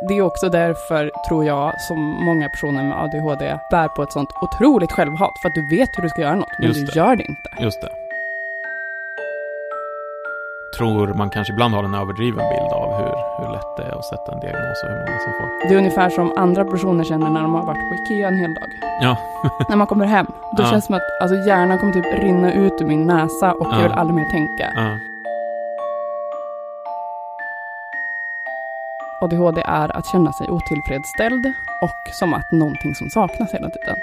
Det är också därför, tror jag, som många personer med ADHD bär på ett sånt otroligt självhat. För att du vet hur du ska göra något, men du gör det inte. Just det. Tror man kanske ibland har en överdriven bild av hur, hur lätt det är att sätta en diagnos och hur många som får. Det är ungefär som andra personer känner när de har varit på Ikea en hel dag. Ja, När man kommer hem, då Ja. känns det som att alltså, hjärnan kommer typ rinna ut ur min näsa och Ja. jag vill aldrig mer tänka. ja. ADHD är att känna sig otillfredsställd och som att någonting som saknas hela tiden.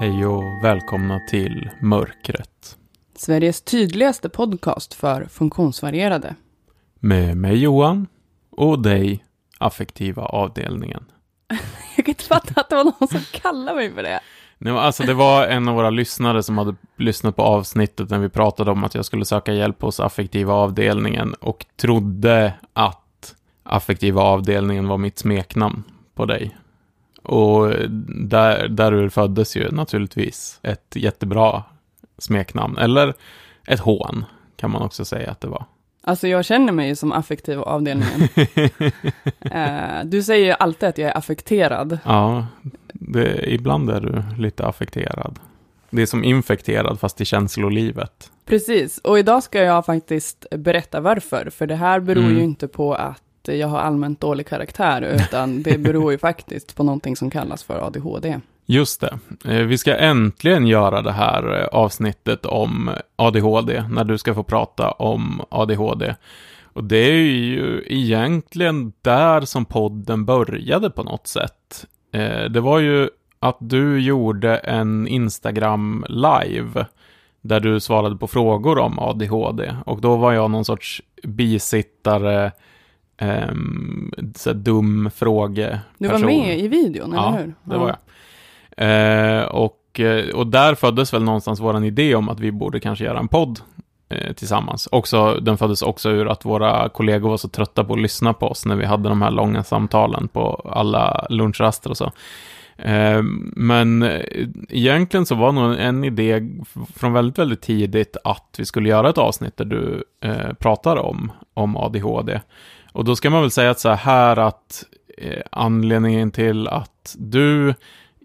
Hej och välkomna till Mörkret. Sveriges tydligaste podcast för funktionsvarierade. Med mig Johan och dig, affektiva avdelningen. Jag kan inte fatta att det var någon som kallade mig för det. Nej, alltså det var en av våra lyssnare som hade lyssnat på avsnittet när vi pratade om att jag skulle söka hjälp hos affektiva avdelningen och trodde att affektiva avdelningen var mitt smeknamn på dig. Och där, därur föddes ju naturligtvis ett jättebra smeknamn, eller ett hån kan man också säga att det var. Alltså jag känner mig ju som affektiv avdelningen. Eh, du säger ju alltid att jag är affekterad. ja, det, ibland är du lite affekterad. Det är som infekterad fast i känslolivet. Precis, och idag ska jag faktiskt berätta varför. För det här beror Mm. ju inte på att jag har allmänt dålig karaktär, utan det beror ju faktiskt på någonting som kallas för ADHD. Just det. Eh, Vi ska äntligen göra det här eh, avsnittet om ADHD, när du ska få prata om ADHD. Och det är ju egentligen där som podden började på något sätt. Eh, Det var ju att du gjorde en Instagram live där du svarade på frågor om ADHD. Och då var jag någon sorts bisittare, ehm, så dum fråge. Du var med i videon, Ja, eller hur? det var jag. Eh, och, eh, och där föddes väl någonstans vår idé om att vi borde kanske göra en podd eh, tillsammans. Också, den föddes också ur att våra kollegor var så trötta på att lyssna på oss när vi hade de här långa samtalen på alla lunchraster och så. Eh, men eh, egentligen så var nog en idé från väldigt, väldigt tidigt att vi skulle göra ett avsnitt där du eh, pratar om, om ADHD. Och då ska man väl säga att så här att eh, anledningen till att du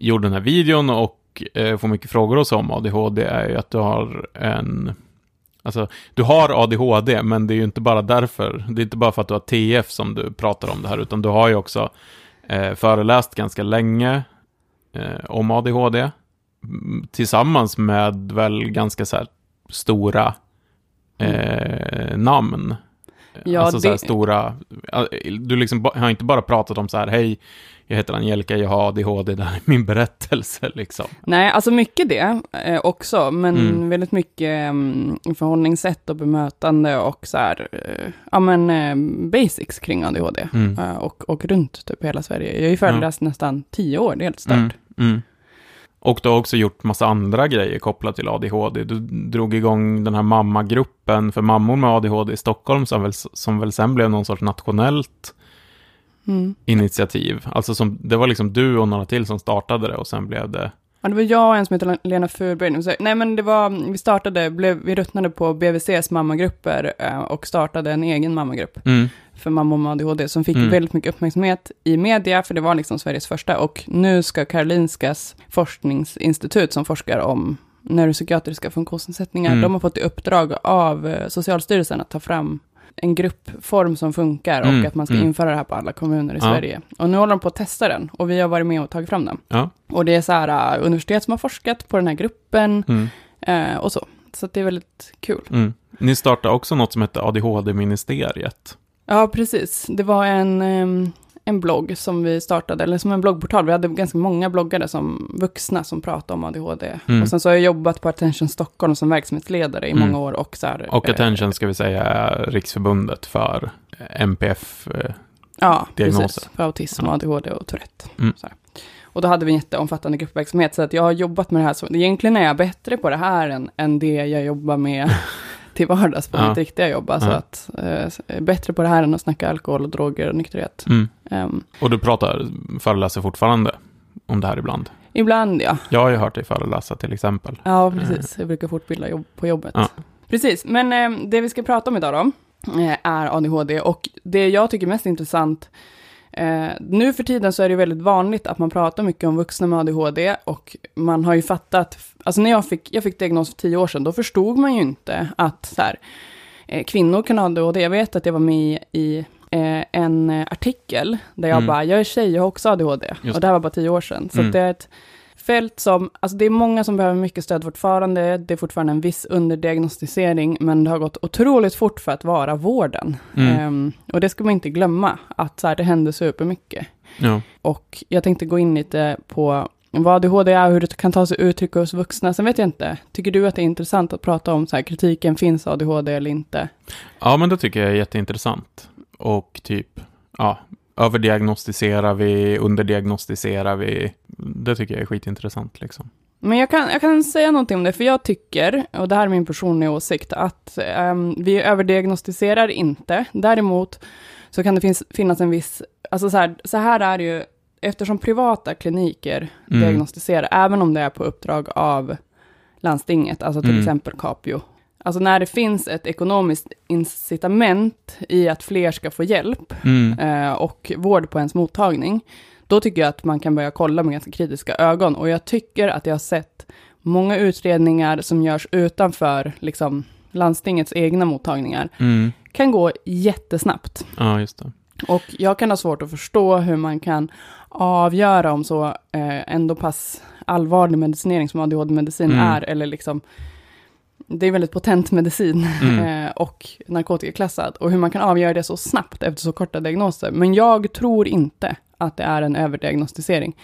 gjorde den här videon och eh, får mycket frågor och så om ADHD är ju att du har en... Alltså, du har ADHD, men det är ju inte bara därför. Det är inte bara för att du har TF som du pratar om det här, utan du har ju också eh, föreläst ganska länge eh, om ADHD. mm, Tillsammans med väl ganska så här stora eh, namn. Ja, alltså så här det- stora, du liksom har inte bara pratat om så här, hej, jag heter Angelica, jag har ADHD, det här är min berättelse liksom. Nej, alltså mycket det eh, också, men Mm. väldigt mycket um, förhållningssätt och bemötande och så här, eh, ja men eh, basics kring ADHD. Mm. eh, och, och runt typ hela Sverige. Jag har ju föreläst nästan tio år, det är helt stört. Mm. Mm. Och du har också gjort massa andra grejer kopplat till ADHD. Du drog igång den här mammagruppen för mammor med ADHD i Stockholm som väl, som väl sen blev någon sorts nationellt Mm. initiativ. Alltså som, det var liksom du och några till som startade det och sen blev det... Ja, det var jag och en som heter Lena Furberg. Nej, men det var, vi startade, blev, vi ruttnade på BVCs mammagrupper eh, och startade en egen mammagrupp Mm. för mammor med ADHD som fick Mm. väldigt mycket uppmärksamhet i media, för det var liksom Sveriges första. Och nu ska Karolinskas forskningsinstitut som forskar om neuropsykiatriska funktionsnedsättningar, Mm. de har fått i uppdrag av eh, Socialstyrelsen att ta fram en gruppform som funkar Mm, och att man ska mm. införa det här på alla kommuner i Ja. Sverige. Och nu håller de på att testa den och vi har varit med och tagit fram den. Ja. Och det är så här uh, universitet som har forskat på den här gruppen Mm. eh, och så. Så det är väldigt kul. Mm. Ni startade också något som hette ADHD-ministeriet. Ja, precis. Det var en, em, en blogg som vi startade, eller som en bloggportal. Vi hade ganska många bloggare som vuxna som pratade om ADHD. Mm. Och sen så har jag jobbat på Attention Stockholm som verksamhetsledare i Mm. många år. Och, så här, Och eh, Attention ska vi säga är Riksförbundet för MPF. eh, Ja, diagnoser. precis. För autism, Ja. ADHD och Tourette. Mm. Och då hade vi en jätteomfattande gruppverksamhet, så att jag har jobbat med det här. Så, egentligen är jag bättre på det här än, än det jag jobbar med till vardags på Ja. mitt riktiga jobb. Alltså Ja. att eh, bättre på det här än att snacka alkohol och droger och nykterhet. Mm. Ehm, Och du pratar, föreläser fortfarande om det här ibland. ibland ja. Jag har ju hört dig föreläsa till exempel. Ja, precis. Jag brukar fortbilda jobb på jobbet. Ja. Precis, men eh, det vi ska prata om idag då, eh, är ADHD. Och det jag tycker är mest intressant, eh, nu för tiden så är det väldigt vanligt att man pratar mycket om vuxna med ADHD. Och man har ju fattat, alltså när jag fick, jag fick diagnos för tio år sedan, då förstod man ju inte att så här, eh, kvinnor kan ha ADHD. Jag vet att jag var med i eh, en eh, artikel där jag Mm. bara, jag är tjej, jag har också ADHD. Just Och det här var bara tio år sedan. Så Mm. det är ett fält som, alltså det är många som behöver mycket stöd fortfarande, det är fortfarande en viss underdiagnostisering, men det har gått otroligt fort för att vara vården. Mm. Ehm, och det ska man inte glömma, att så här, det händer supermycket. Ja. Och jag tänkte gå in lite på vad ADHD är och hur det kan ta sig uttryck hos vuxna. Sen vet jag inte, tycker du att det är intressant att prata om så här, kritiken, finns ADHD eller inte? ja, men det tycker jag är jätteintressant. Och typ, ja, överdiagnostiserar vi, underdiagnostiserar vi. Det tycker jag är skitintressant liksom. Men jag kan, jag kan säga någonting om det, för jag tycker, och det här är min personliga åsikt, att ehm, vi överdiagnostiserar inte. Däremot så kan det finns, finnas en viss, alltså så här, så här är det ju, eftersom privata kliniker Mm. diagnostiserar, även om det är på uppdrag av landstinget, alltså till Mm. exempel Capio. Alltså när det finns ett ekonomiskt incitament i att fler ska få hjälp Mm. eh, och vård på ens mottagning, då tycker jag att man kan börja kolla med ganska kritiska ögon. Och jag tycker att jag har sett många utredningar som görs utanför liksom, landstingets egna mottagningar, Mm. kan gå jättesnabbt. Ja, just det. Och jag kan ha svårt att förstå hur man kan avgöra om så eh, ändå pass allvarlig medicinering som ADHD-medicin Mm. är, eller liksom, det är väldigt potent medicin Mm. eh, och narkotikaklassad, och hur man kan avgöra det så snabbt efter så korta diagnoser. Men jag tror inte att det är en överdiagnostisering.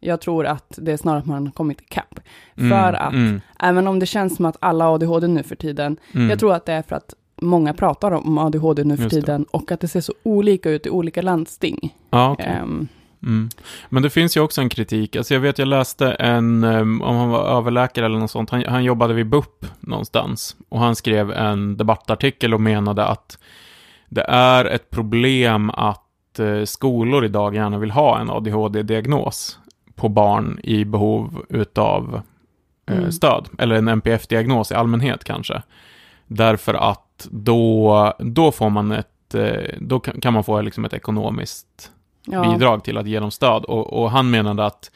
Jag tror att det är snarare att man har kommit ikapp. Mm. För att, Mm. även om det känns som att alla ADHD nu för tiden, Mm. jag tror att det är för att många pratar om ADHD nu för tiden och att det ser så olika ut i olika landsting. Ja, okej. Ehm, Mm. Men det finns ju också en kritik. Alltså jag vet, jag läste en, um, om han var överläkare eller något sånt, han, han jobbade vid BUP någonstans. Och han skrev en debattartikel och menade att det är ett problem att eh, skolor idag gärna vill ha en ADHD-diagnos på barn i behov utav eh, Mm. stöd. Eller en NPF-diagnos i allmänhet kanske. Därför att då, då får man ett, eh, då kan, man få liksom ett ekonomiskt ja. bidrag till att ge dem stöd. Och, och han menade att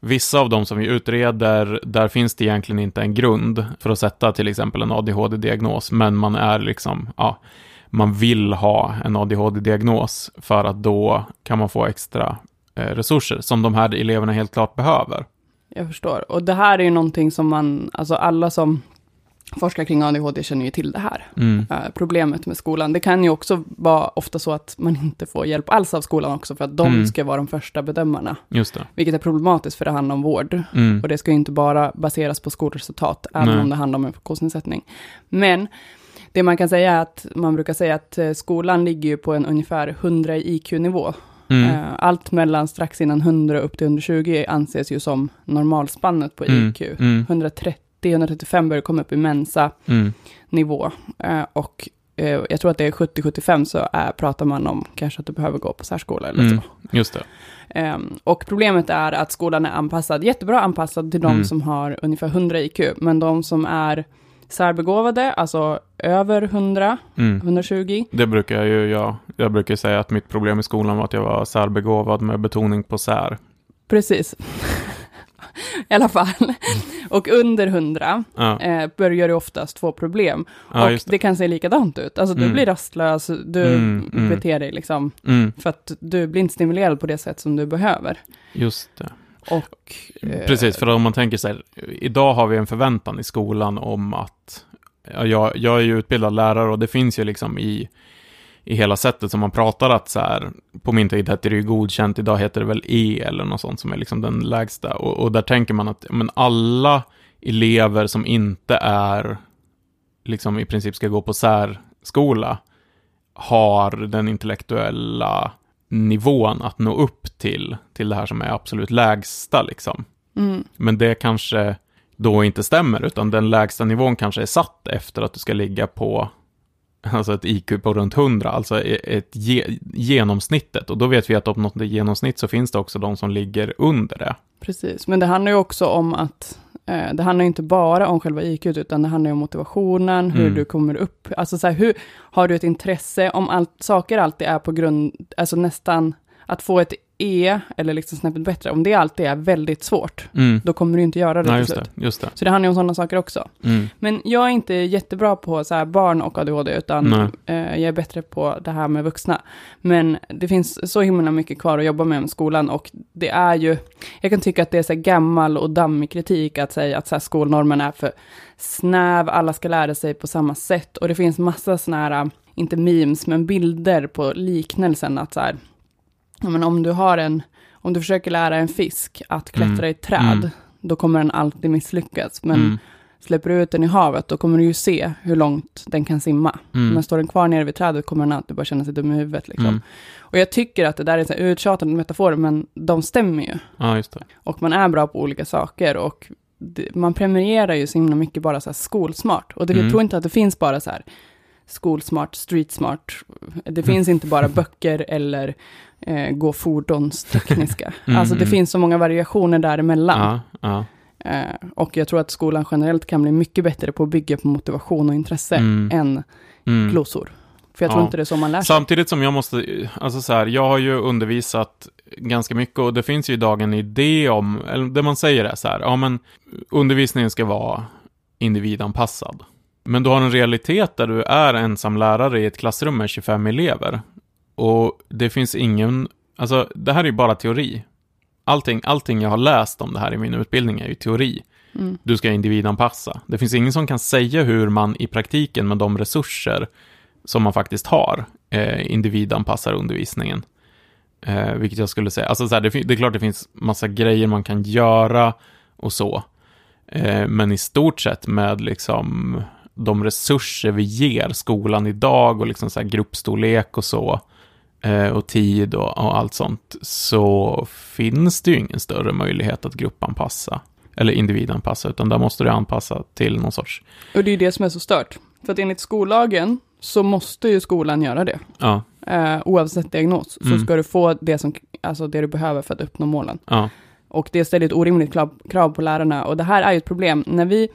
vissa av de som vi utreder, där finns det egentligen inte en grund för att sätta till exempel en ADHD-diagnos, men man är liksom, ja, man vill ha en ADHD-diagnos för att då kan man få extra eh, resurser som de här eleverna helt klart behöver. Jag förstår. Och det här är ju någonting som man, alltså alla som forskare kring ADHD känner ju till det här mm. uh, problemet med skolan. Det kan ju också vara ofta så att man inte får hjälp alls av skolan också, för att de mm. ska vara de första bedömarna. Just det. Vilket är problematiskt, för det handlar om vård. Mm. Och det ska ju inte bara baseras på skolresultat, även Nej. om det handlar om en funktionsnedsättning. Men det man kan säga är att man brukar säga att eh, skolan ligger ju på en ungefär 100 IQ-nivå. Mm. Eh, allt mellan strax innan 100 upp till 120 anses ju som normalspannet på IQ. Mm. Mm. 130 135 börjar komma upp i Mensa-nivå. Mm. Eh, och eh, jag tror att det är 70-75 så är, pratar man om kanske att du behöver gå på särskola eller mm, så. Just det. Um, och problemet är att skolan är anpassad, jättebra anpassad till de mm. som har ungefär 100 IQ, men de som är särbegåvade, alltså över 100, mm. 120. Det brukar jag ju jag, jag brukar säga att mitt problem i skolan var att jag var särbegåvad med betoning på sär. Precis. I alla fall. Och under 100 Ja, eh, börjar du oftast få problem. ja och det. det. kan se likadant ut. Alltså du Mm. blir rastlös, du Mm, mm. beter dig liksom, Mm, för att du blir inte stimulerad på det sätt som du behöver. just det. Och, eh, Precis, för om man tänker så här, idag har vi en förväntan i skolan om att, ja, jag, jag är ju utbildad lärare och det finns ju liksom i, i hela sättet som man pratar att så här, på min tid hette det ju godkänt, idag heter det väl E eller något sånt som är liksom den lägsta. Och, och där tänker man att, men alla elever som inte är, liksom i princip ska gå på särskola, har den intellektuella nivån att nå upp till, till det här som är absolut lägsta liksom. Mm, Men det kanske då inte stämmer, utan den lägsta nivån kanske är satt efter att du ska ligga på alltså ett IQ på runt 100, alltså e- ett ge genomsnittet. Och då vet vi att om något är genomsnitt så finns det också de som ligger under det. Precis, men det handlar ju också om att eh, det handlar inte bara om själva IQ, utan det handlar om motivationen, hur Mm. du kommer upp. Alltså så här, hur har du ett intresse, om allt, saker alltid är på grund, alltså nästan, att få ett E, eller liksom snäppet bättre, om det alltid är väldigt svårt, Mm. då kommer du inte göra det Nej, till just slut. det. Just det. Så det handlar ju om sådana saker också. Mm. Men jag är inte jättebra på så här barn och ADHD, utan eh, jag är bättre på det här med vuxna. Men det finns så himla mycket kvar att jobba med med skolan och det är ju, jag kan tycka att det är så här gammal och dammig kritik att säga att så här skolnormen är för snäv, alla ska lära sig på samma sätt och det finns massa sådana här, inte memes, men bilder på liknelsen att så här, men om du har en, om du försöker lära en fisk att klättra Mm. i ett träd, Mm. då kommer den alltid misslyckas. Men Mm. släpper du ut den i havet, då kommer du ju se hur långt den kan simma. Mm. Men står den kvar nere vid trädet kommer den alltid bara känna sig dum i huvudet. Liksom. Mm. Och jag tycker att det där är så här uttjatade metaforer, men de stämmer ju. Ja. Och man är bra på olika saker och det, man premierar ju så himla mycket bara så här skolsmart. Och det, Mm. jag tror inte att det finns bara så här skolsmart, streetsmart. Det finns inte bara böcker eller eh, gå fordonstekniska. Mm, alltså det mm. finns så många variationer däremellan. Ja, ja. Eh, och jag tror att skolan generellt kan bli mycket bättre på att bygga på motivation och intresse Mm. än Mm. glosor. För jag tror Ja. inte det är så man lär sig. Samtidigt som jag måste, alltså så här, jag har ju undervisat ganska mycket och det finns ju idag en idé om, eller det man säger är så här, ja men undervisningen ska vara individanpassad. Men du har en realitet där du är ensam lärare i ett klassrum med 25 elever. Och det finns ingen, alltså det här är ju bara teori. Allting, allting jag har läst om det här i min utbildning är ju teori. Mm. Du ska individanpassa. Det finns ingen som kan säga hur man i praktiken med de resurser som man faktiskt har eh, individanpassar undervisningen. Eh, vilket jag skulle säga, alltså så här, det, det är klart det finns massa grejer man kan göra och så. Eh, men i stort sett med liksom de resurser vi ger skolan idag och liksom så här gruppstorlek och så eh, och tid och, och allt sånt så finns det ju ingen större möjlighet att gruppanpassa eller individanpassa utan där måste du anpassa till någon sorts, Och det är ju det som är så stört. För att enligt skollagen så måste ju skolan göra det. ja, Eh, oavsett diagnos så Mm. ska du få det, som, alltså det du behöver för att uppnå målen. ja, Och det ställer ett orimligt krav, krav på lärarna. Och det här är ju ett problem. När vi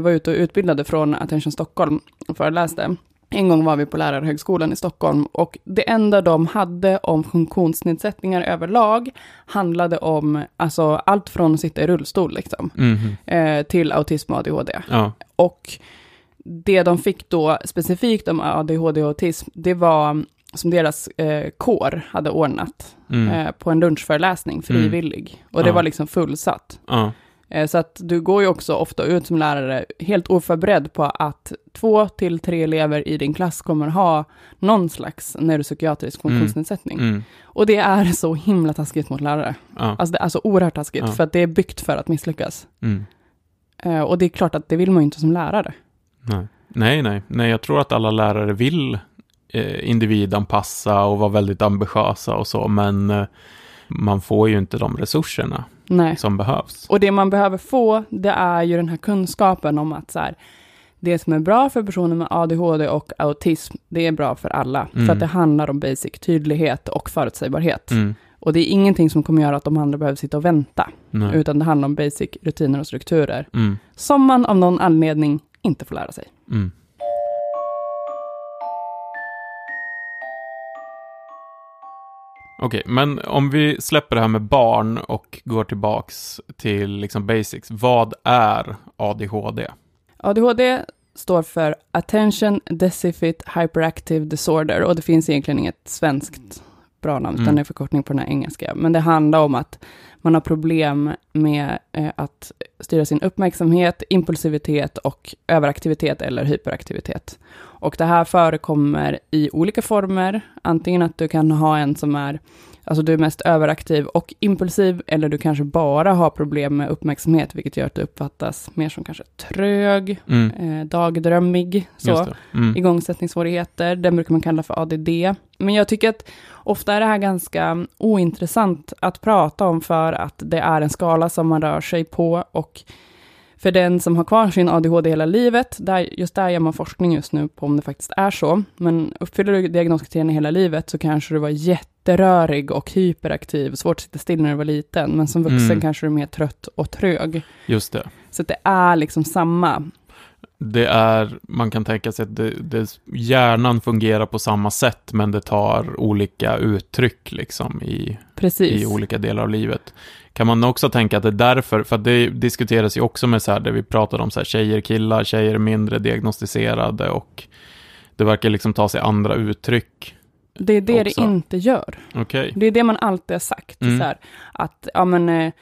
var ute och utbildade från Attention Stockholm och föreläste, en gång var vi på Lärarhögskolan i Stockholm och det enda de hade om funktionsnedsättningar överlag handlade om alltså, allt från att sitta i rullstol liksom, eh, till autism och ADHD. ja, Och det de fick då specifikt om ADHD och autism, det var som deras eh, kår hade ordnat mm, eh, på en lunchföreläsning, frivillig. Och det Ja. var liksom fullsatt. ja, Eh, så att du går ju också ofta ut som lärare helt oförberedd på att två till tre elever i din klass kommer ha någon slags neuropsykiatrisk funktionsnedsättning. mm, Och det är så himla taskigt mot lärare. ja, Alltså det är så oerhört taskigt, Ja. för att det är byggt för att misslyckas. mm. Eh, och det är klart att det vill man ju inte som lärare. Nej. nej, nej, nej, jag tror att alla lärare vill eh, individanpassa och vara väldigt ambitiösa och så, men eh, man får ju inte de resurserna Nej. som behövs. Och det man behöver få, det är ju den här kunskapen om att så här, det som är bra för personer med ADHD och autism, det är bra för alla. Mm. För att det handlar om basic tydlighet och förutsägbarhet. Mm, Och det är ingenting som kommer göra att de andra behöver sitta och vänta, nej. utan det handlar om basic rutiner och strukturer, Mm, som man av någon anledning inte får lära sig. Okej, Okej, men om vi släpper det här med barn och går tillbaks till liksom basics. Vad är ADHD? ADHD står för Attention Deficit Hyperactive Disorder och det finns egentligen inget svenskt bra namn, utan Mm. det är förkortning på den här engelska. Men det handlar om att man har problem med eh, att styra sin uppmärksamhet, impulsivitet och överaktivitet eller hyperaktivitet. Och det här förekommer i olika former, antingen att du kan ha en som är Alltså du är mest överaktiv och impulsiv, eller du kanske bara har problem med uppmärksamhet, vilket gör att du uppfattas mer som kanske trög, Mm, eh, dagdrömmig, så. Mm, igångsättningssvårigheter, den brukar man kalla för ADD. Men jag tycker att ofta är det här ganska ointressant att prata om för att det är en skala som man rör sig på och För den som har kvar sin ADHD hela livet, där, just där gör man forskning just nu på om det faktiskt är så. Men uppfyller du diagnoskriterierna hela livet så kanske du var jätterörig och hyperaktiv, svårt att sitta still när du var liten, men som vuxen Mm. kanske du är mer trött och trög. Just det. Så det är liksom samma. Det är, man kan tänka sig att det, det, hjärnan fungerar på samma sätt, men det tar olika uttryck liksom i, Precis. i olika delar av livet. Kan man också tänka att det är därför, för det diskuteras ju också med så här, det vi pratade om, så här, tjejer, killar, tjejer mindre diagnostiserade och det verkar liksom ta sig andra uttryck. Det är det också. det inte gör. Okej. Det är det man alltid har sagt. Mm. Så här, att, ja men, eh,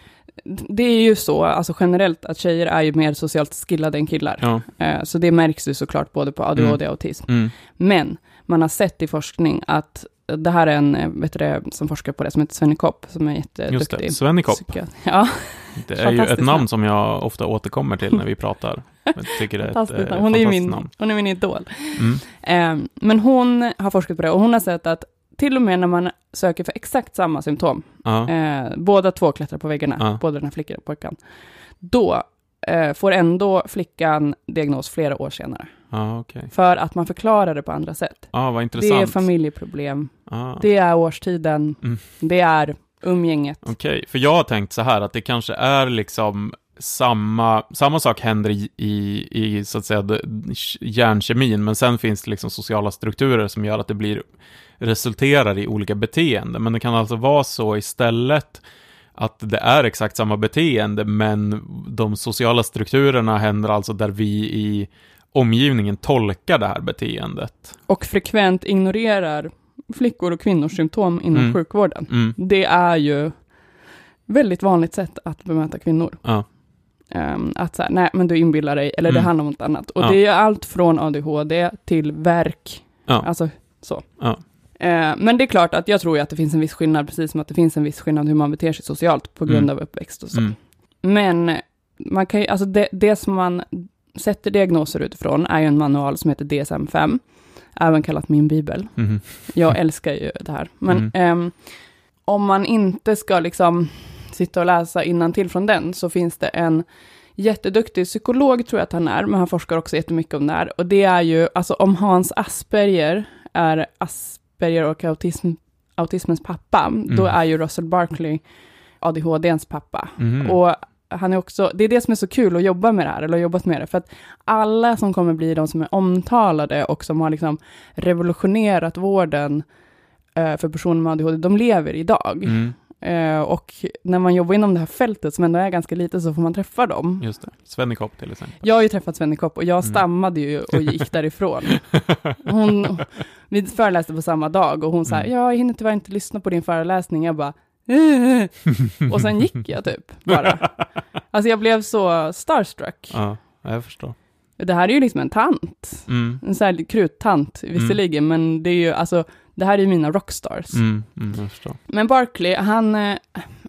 det är ju så, alltså generellt, att tjejer är ju mer socialt skillade än killar. Ja. Eh, Så det märks ju såklart både på ADHD och autism. Mm. Men man har sett i forskning att det här är en, eh, vet du som forskar på det, som heter Svenny Kopp, som är Just jätteduktig. det, Svenny-Kopp. psykiat- Ja, Det är ju ett namn som jag ofta återkommer till när vi pratar. Jag tycker det är ett eh, Hon är min, namn. hon är min idol. Mm. Eh, Men hon har forskat på det och hon har sett att till och med när man söker för exakt samma symptom, Ja. eh, båda två klättrar på väggarna, Ja. både den här flickan och pojken, då eh, får ändå flickan diagnos flera år senare. Ja, okej. För att man förklarar det på andra sätt. Intressant. Det är familjeproblem, Ah. det är årstiden, Mm. det är umgänget. Okej, för jag har tänkt så här att det kanske är liksom samma, samma sak händer i, i, i så att säga hjärnkemin, men sen finns det liksom sociala strukturer som gör att det blir, resulterar i olika beteenden. Men det kan alltså vara så istället att det är exakt samma beteende, men de sociala strukturerna händer alltså där vi i omgivningen tolkar det här beteendet. Och frekvent ignorerar flickor och kvinnors symptom inom Mm. sjukvården. Mm. Det är ju väldigt vanligt sätt att bemöta kvinnor. Ja. Ehm, att här, nej men du inbillar dig, eller det Mm. handlar om något annat. Och Ja. det är allt från ADHD till verk, Ja. alltså så. Ja. Eh, men det är klart att jag tror ju att det finns en viss skillnad, precis som att det finns en viss skillnad hur man beter sig socialt på grund Mm. av uppväxt och så. Mm. Men man kan ju, alltså det, det som man sätter diagnoser utifrån är ju en manual som heter DSM-5, även kallat min bibel. Mhm. Jag älskar ju det här. Men Mm. ehm, om man inte ska liksom sitta och läsa till från den, så finns det en jätteduktig psykolog, tror jag att han är, men han forskar också jättemycket om det här. Och det är ju, alltså om Hans Asperger är Asperger och autism, autismens pappa, då är ju Russell Barkley ADHDns pappa. Mhm. Och han är också, det är det som är så kul att jobba med det här, eller har jobbat med det, för att alla som kommer bli de som är omtalade och som har liksom revolutionerat vården eh, för personer med ADHD, de lever idag. Mm. Eh, och när man jobbar inom det här fältet, som ändå är ganska litet, så får man träffa dem. Just det. Svenny Kopp till exempel. Jag har ju träffat Svenny Kopp och jag Mm. stammade ju och gick därifrån. Hon, vi föreläste på samma dag och hon sa, Mm. ja, jag hinner tyvärr inte lyssna på din föreläsning. Jag bara, och sen gick jag typ bara. Alltså jag blev så starstruck. Ja, jag förstår. Det här är ju liksom en tant. Mm. En sån här kruttant visserligen, men det är ju alltså, det här är ju mina rockstars. Mm, mm. Men Barkley, han, eh,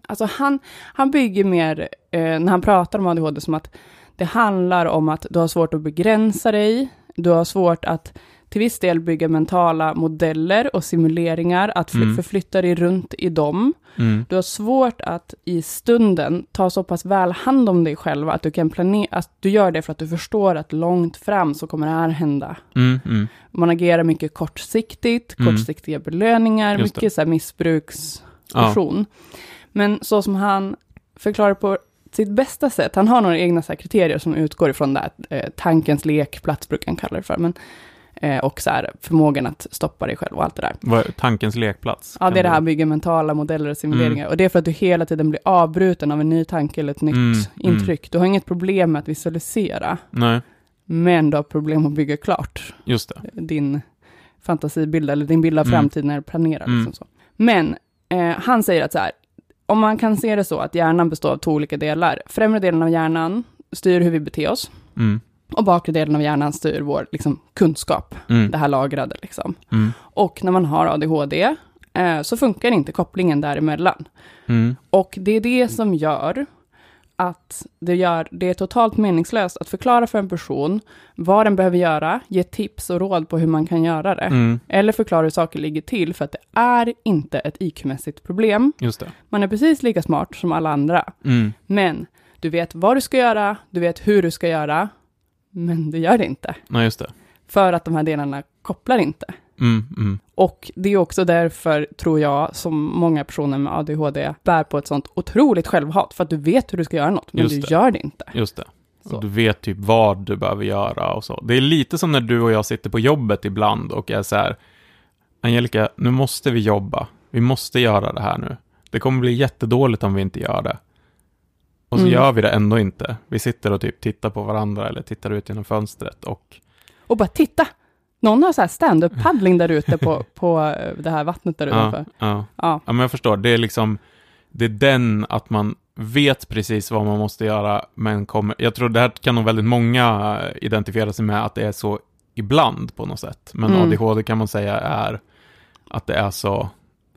alltså han, han bygger mer, eh, när han pratar om ADHD, som att det handlar om att du har svårt att begränsa dig, du har svårt att till viss del bygga mentala modeller och simuleringar, att Mm. förflytta dig runt i dem. Mm. Du har svårt att i stunden ta så pass väl hand om dig själv, att du kan planera, att du gör det för att du förstår att långt fram så kommer det här hända. Mm, mm. Man agerar mycket kortsiktigt, Mm. kortsiktiga belöningar, Just mycket så här missbruks Ja. Men så som han förklarar på sitt bästa sätt, han har några egna så kriterier som utgår ifrån det här, eh, tankens lekplats brukar han kalla det för, men, eh, och så här, förmågan att stoppa dig själv och allt det där. Vad tankens lekplats? Ja, det är det här bygger mentala modeller och simuleringar, och det är för att du hela tiden blir avbruten av en ny tanke eller ett nytt Mm, mm. intryck. Du har inget problem med att visualisera, Nej, men du har problem att bygga klart just det. din fantasibild eller din bild av Mm. framtiden när du planerar. Mm. Liksom så. Men eh, han säger att så här, om man kan se det så att hjärnan består av två olika delar. Främre delen av hjärnan styr hur vi beter oss Mm, och bakre delen av hjärnan styr vår liksom, kunskap, mm, det här lagrade. Liksom. mm, Och när man har ADHD eh, så funkar inte kopplingen däremellan. mm, Och det är det som gör att det, gör, det är totalt meningslöst att förklara för en person vad den behöver göra, ge tips och råd på hur man kan göra det. mm, Eller förklara hur saker ligger till, för att det är inte ett IQ-mässigt problem. Man är precis lika smart som alla andra, Mm, men Du vet vad du ska göra, du vet hur du ska göra, men du gör det inte. Nej, just det. För att de här delarna kopplar inte. Mm, mm. Och det är också därför, tror jag, som många personer med ADHD bär på ett sånt otroligt självhat, för att du vet hur du ska göra något, men Just du det. gör det inte. Just det. Så. Och du vet typ vad du behöver göra och så. Det är lite som när du och jag sitter på jobbet ibland och är så här, Angelica, nu måste vi jobba. Vi måste göra det här nu. Det kommer bli jättedåligt om vi inte gör det. Och så Mm. gör vi det ändå inte. Vi sitter och typ tittar på varandra eller tittar ut genom fönstret och Och bara titta! Någon har så här stand-up paddling där ute på, på eh, det här vattnet där ja, utanför. ja. Ja. ja, men jag förstår. Det är liksom, det är den att man vet precis vad man måste göra, men kommer, jag tror det här kan nog väldigt många identifiera sig med att det är så ibland på något sätt. Men Mm. ADHD kan man säga är att det är så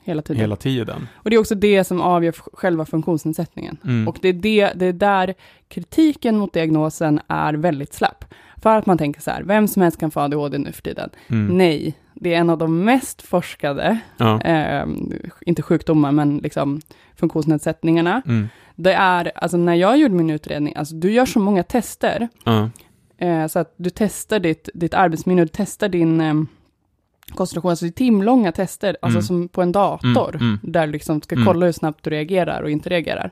hela tiden. hela tiden. Och det är också det som avgör själva funktionsnedsättningen. Mm. Och det är, det, det är där kritiken mot diagnosen är väldigt slapp. För att man tänker så här, vem som helst kan få ADHD nu för tiden. Mm. Nej, det är en av de mest forskade, Ja. eh, inte sjukdomar, men liksom funktionsnedsättningarna. Mm. Det är, alltså när jag gjorde min utredning, alltså du gör så många tester, Ja. eh, så att du testar ditt, ditt arbetsminne, du testar din eh, koncentration, alltså det är timlånga tester, alltså Mm. som på en dator, Mm, mm. där du liksom ska kolla hur snabbt du reagerar och inte reagerar.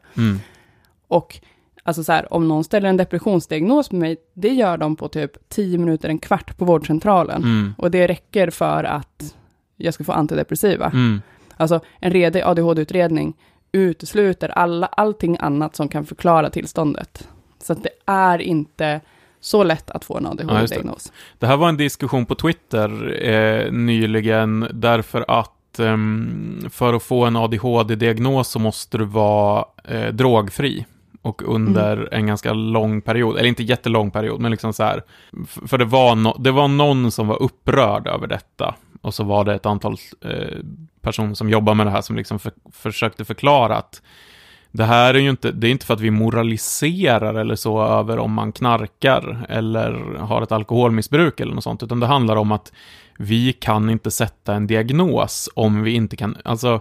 Och alltså så här, om någon ställer en depressionsdiagnos på mig, det gör de på typ 10 minuter, en kvart på vårdcentralen. Mm. Och det räcker för att jag ska få antidepressiva. Mm. Alltså en redig ADHD-utredning utesluter alla, allting annat som kan förklara tillståndet. Så att det är inte så lätt att få en Ja, just det. ADHD-diagnos. Det här var en diskussion på Twitter eh, nyligen därför att ehm, för att få en ADHD-diagnos så måste du vara eh, drogfri och under Mm. en ganska lång period, eller inte jättelång period, men liksom så här. För det var, no det var någon som var upprörd över detta och så var det ett antal eh, personer som jobbar med det här som liksom för, försökte förklara att det här är ju inte, det är inte för att vi moraliserar eller så över om man knarkar eller har ett alkoholmissbruk eller något sånt, utan det handlar om att vi kan inte sätta en diagnos om vi inte kan, alltså...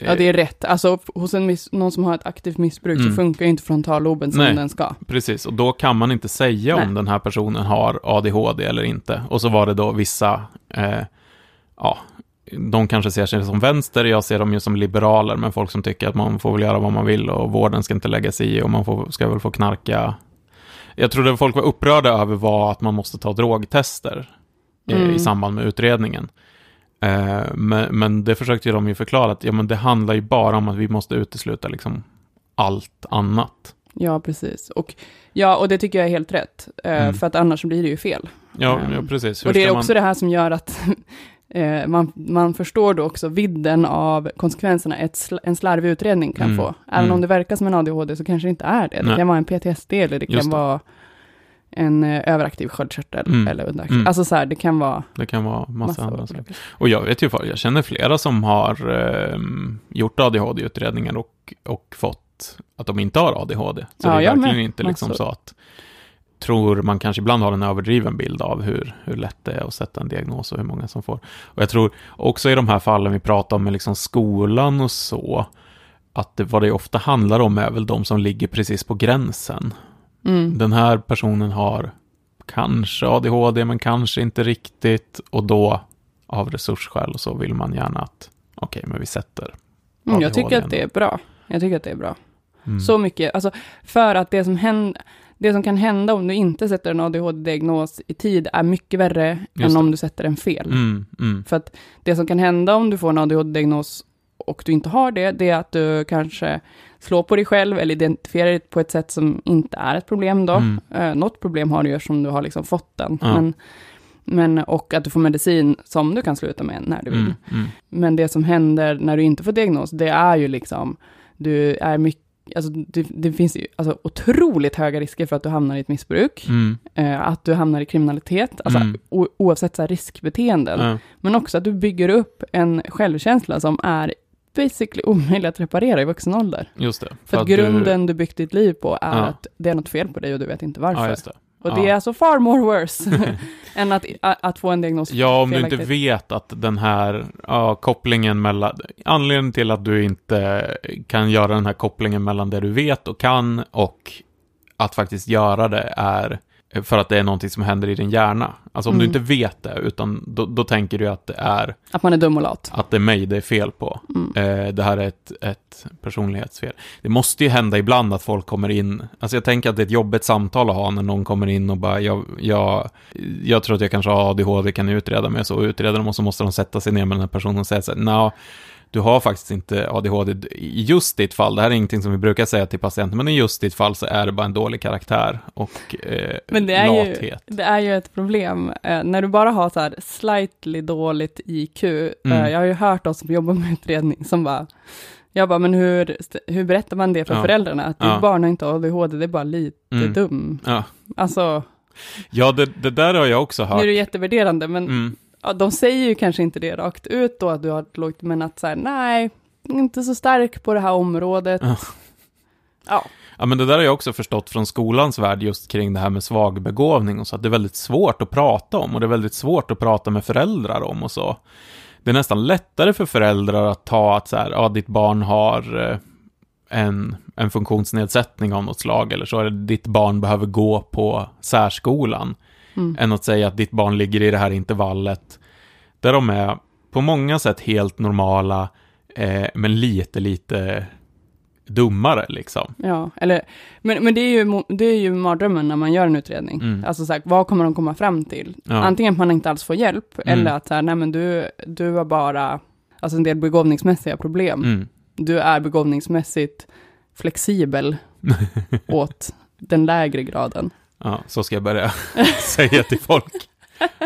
Ja, det är rätt. Alltså hos en miss, någon som har ett aktivt missbruk Mm. så funkar ju inte frontalloben som Nej. den ska. Precis, och då kan man inte säga om Nej. den här personen har ADHD eller inte. Och så var det då vissa, eh, ja, de kanske ser sig som vänster, jag ser dem ju som liberaler, men folk som tycker att man får väl göra vad man vill och vården ska inte lägga sig i och man får, ska väl få knarka. Jag trodde folk var upprörda över var att man måste ta drogtester eh, Mm. i samband med utredningen. Eh, men, men det försökte de ju förklara att ja, men det handlar ju bara om att vi måste utesluta liksom allt annat. Ja, precis. Och, ja, och det tycker jag är helt rätt. eh, Mm. För att annars blir det ju fel. Ja, ja precis. Hur Och det är också det här som gör att eh, man, man förstår då också vidden av konsekvenserna ett sl en slarvig utredning kan Mm, få. Även mm. om det verkar som en ADHD så kanske det inte är det. Det Nej. kan vara en PTSD eller det Just kan det. vara en eh, överaktiv sköldkörtel Mm, eller underaktiv. mm. Alltså så här, det kan vara Det kan vara massa, massa andra saker. Och jag vet ju, jag känner flera som har ehm, gjort ADHD-utredningar och, och fått att de inte har ADHD. Så Ja, det är verkligen med. inte liksom Massor. så att tror man kanske ibland har en överdriven bild av hur, hur lätt det är att sätta en diagnos och hur många som får. Och jag tror också i de här fallen vi pratar om med liksom skolan och så, att det, vad det ofta handlar om är väl de som ligger precis på gränsen. Mm. Den här personen har kanske ADHD, men kanske inte riktigt. Och då, av resursskäl, så vill man gärna att, okej, men vi sätter. Mm, jag tycker att det är bra. Jag tycker att det är bra. Mm. Så mycket, alltså för att det som, händer, det som kan hända om du inte sätter en ADHD-diagnos i tid är mycket värre än om du sätter den fel. Mm, mm, För att det som kan hända om du får en ADHD-diagnos och du inte har det, det är att du kanske slår på dig själv eller identifierar det på ett sätt som inte är ett problem då. Mm. Eh, något problem har du ju som du har liksom fått den. Ja. Men, men, och att du får medicin som du kan sluta med när du vill. mm, mm. Men det som händer när du inte får diagnos, det är ju liksom, du är mycket, alltså det, det finns alltså, otroligt höga risker för att du hamnar i ett missbruk, Mm, eh, att du hamnar i kriminalitet, alltså Mm. o, oavsett så här riskbeteenden. ja, Men också att du bygger upp en självkänsla som är basically omöjlig att reparera i vuxen ålder. just det. För, att du- grunden du byggt ditt liv på är Ja. att det är något fel på dig och du vet inte varför. Ja. Och det Ja. är alltså far more worse än att, att få en diagnos Ja, om du inte vet att den här ja, kopplingen mellan... Anledningen till att du inte kan göra den här kopplingen mellan det du vet och kan och att faktiskt göra det är för att det är någonting som händer i din hjärna. Alltså om du Mm. inte vet det, utan då, då tänker du att det är Att man är dum och lat. att det är mig det är fel på. Mm. Eh, det här är ett, ett personlighetsfel. Det måste ju hända ibland att folk kommer in, alltså jag tänker att det är ett jobbigt samtal att ha när någon kommer in och bara, jag, jag, jag tror att jag kanske har ADHD, kan ni utreda mig? Så utreder de och så måste de sätta sig ner med den här personen och säga så här, "Nja, du har faktiskt inte ADHD i just ditt fall, det här är ingenting som vi brukar säga till patienter, men i just ditt fall så är det bara en dålig karaktär och eh, Men det är, ju, lathet. det är ju ett problem. Eh, när du bara har så här slightly dåligt IQ. Mm. Eh, jag har ju hört oss som jobbar med utredning som bara, jag bara, men hur, hur berättar man det för Ja. föräldrarna? Att ditt Ja. barn har inte ADHD, det är bara lite Mm. dum. Ja, Alltså, ja det, det där har jag också nu hört. är det jättevärderande, men Mm. Ja, de säger ju kanske inte det rakt ut då, att du har ett lågt, men att så här, nej, inte så stark på det här området. Ja. Ja, Ja, men det där har jag också förstått från skolans värld just kring det här med svag begåvning och så, att det är väldigt svårt att prata om och det är väldigt svårt att prata med föräldrar om och så. Det är nästan lättare för föräldrar att ta att så här, ja, ditt barn har eh, en, en funktionsnedsättning av något slag eller så, eller ditt barn behöver gå på särskolan, mm. än att säga att ditt barn ligger i det här intervallet, där de är på många sätt helt normala, eh, men lite, lite dummare liksom. Ja, eller, men, men det, är ju, det är ju mardrömmen när man gör en utredning. Mm. Alltså så här, vad kommer de komma fram till? Ja. Antingen att man inte alls får hjälp, Mm. eller att så här, nej men du, du har bara, alltså en del begåvningsmässiga problem. Mm. Du är begåvningsmässigt flexibel åt den lägre graden. Ja, så ska jag börja säga till folk.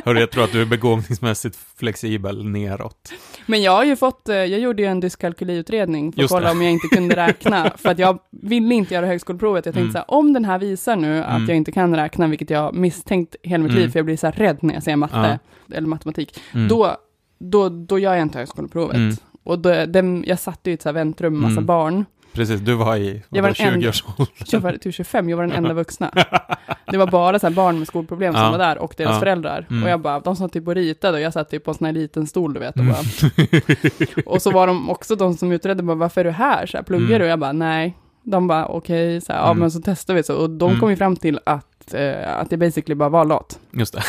Hörru, jag tror att du är begåvningsmässigt flexibel neråt. Men jag har ju fått, eh, jag gjorde ju en dyskalkyliutredning för att kolla om jag inte kunde räkna, för att jag ville inte göra högskoleprovet. Jag tänkte Mm. så här, om den här visar nu att Mm. jag inte kan räkna, vilket jag misstänkt hela mitt Mm. liv, för jag blir så här rädd när jag ser matte, eller matematik, Mm. då, då, då gör jag inte högskoleprovet. Mm. Och då, dem, jag satt i ett så här väntrum med massa Mm. barn. Precis, du var i Jag var vadå, den enda- 20-årsåldern. Jag var till 25, jag var den enda vuxna. Det var bara så här barn med skolproblem som Ja. var där och deras Ja. föräldrar. Mm. Och jag bara, de satt typ och ritade och jag satt typ på en sån här liten stol, du vet. Och, Mm. bara, och så var de också de som utredde, bara, varför är du här? Så här, pluggar Mm. du? Och jag bara, nej. De bara, okej, så här, ja Mm. men så testar vi så. Och de Mm. kom ju fram till att, eh, att det basically bara var lat. Just det.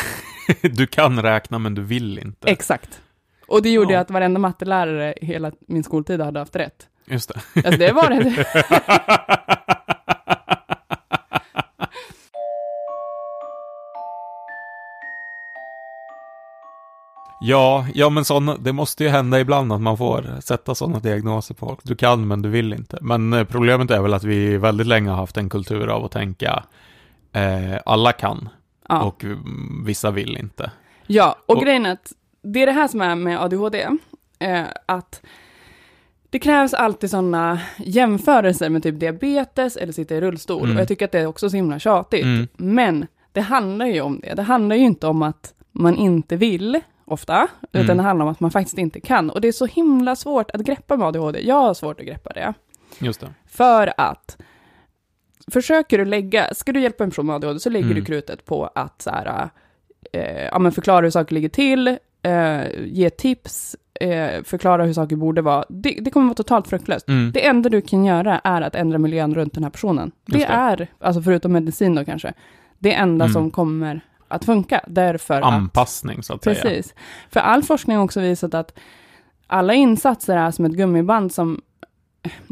Du kan räkna, men du vill inte. Exakt. Och det gjorde Ja. att varenda mattelärare hela min skoltid hade haft rätt. Just det. Alltså det var det. Ja, ja men såna, det måste ju hända ibland att man får sätta sådana diagnoser på folk. Du kan, men du vill inte. Men eh, problemet är väl att vi väldigt länge har haft en kultur av att tänka eh, alla kan Ja. och vissa vill inte. Ja, och, Och- grejen är att det är det här som är med ADHD, eh, att det krävs alltid sådana jämförelser med typ diabetes eller sitta i rullstol. Mm. Och jag tycker att det är också så himla tjatigt. Mm. Men det handlar ju om det. Det handlar ju inte om att man inte vill, ofta, utan Mm. det handlar om att man faktiskt inte kan. Och det är så himla svårt att greppa med ADHD. Jag har svårt att greppa det. Just det. För att försöker du lägga, ska du hjälpa en person med ADHD så lägger Mm. du krutet på att så här, eh, ja, men förklara hur saker ligger till, eh, ge tips, eh, förklara hur saker borde vara. Det, det kommer vara totalt fruktlöst. Mm. Det enda du kan göra är att ändra miljön runt den här personen. Det, det. är, alltså förutom medicin då kanske, det enda Mm. som kommer att funka. Därför att Anpassning, så att säga. Precis. För all forskning har också visat att alla insatser är som ett gummiband som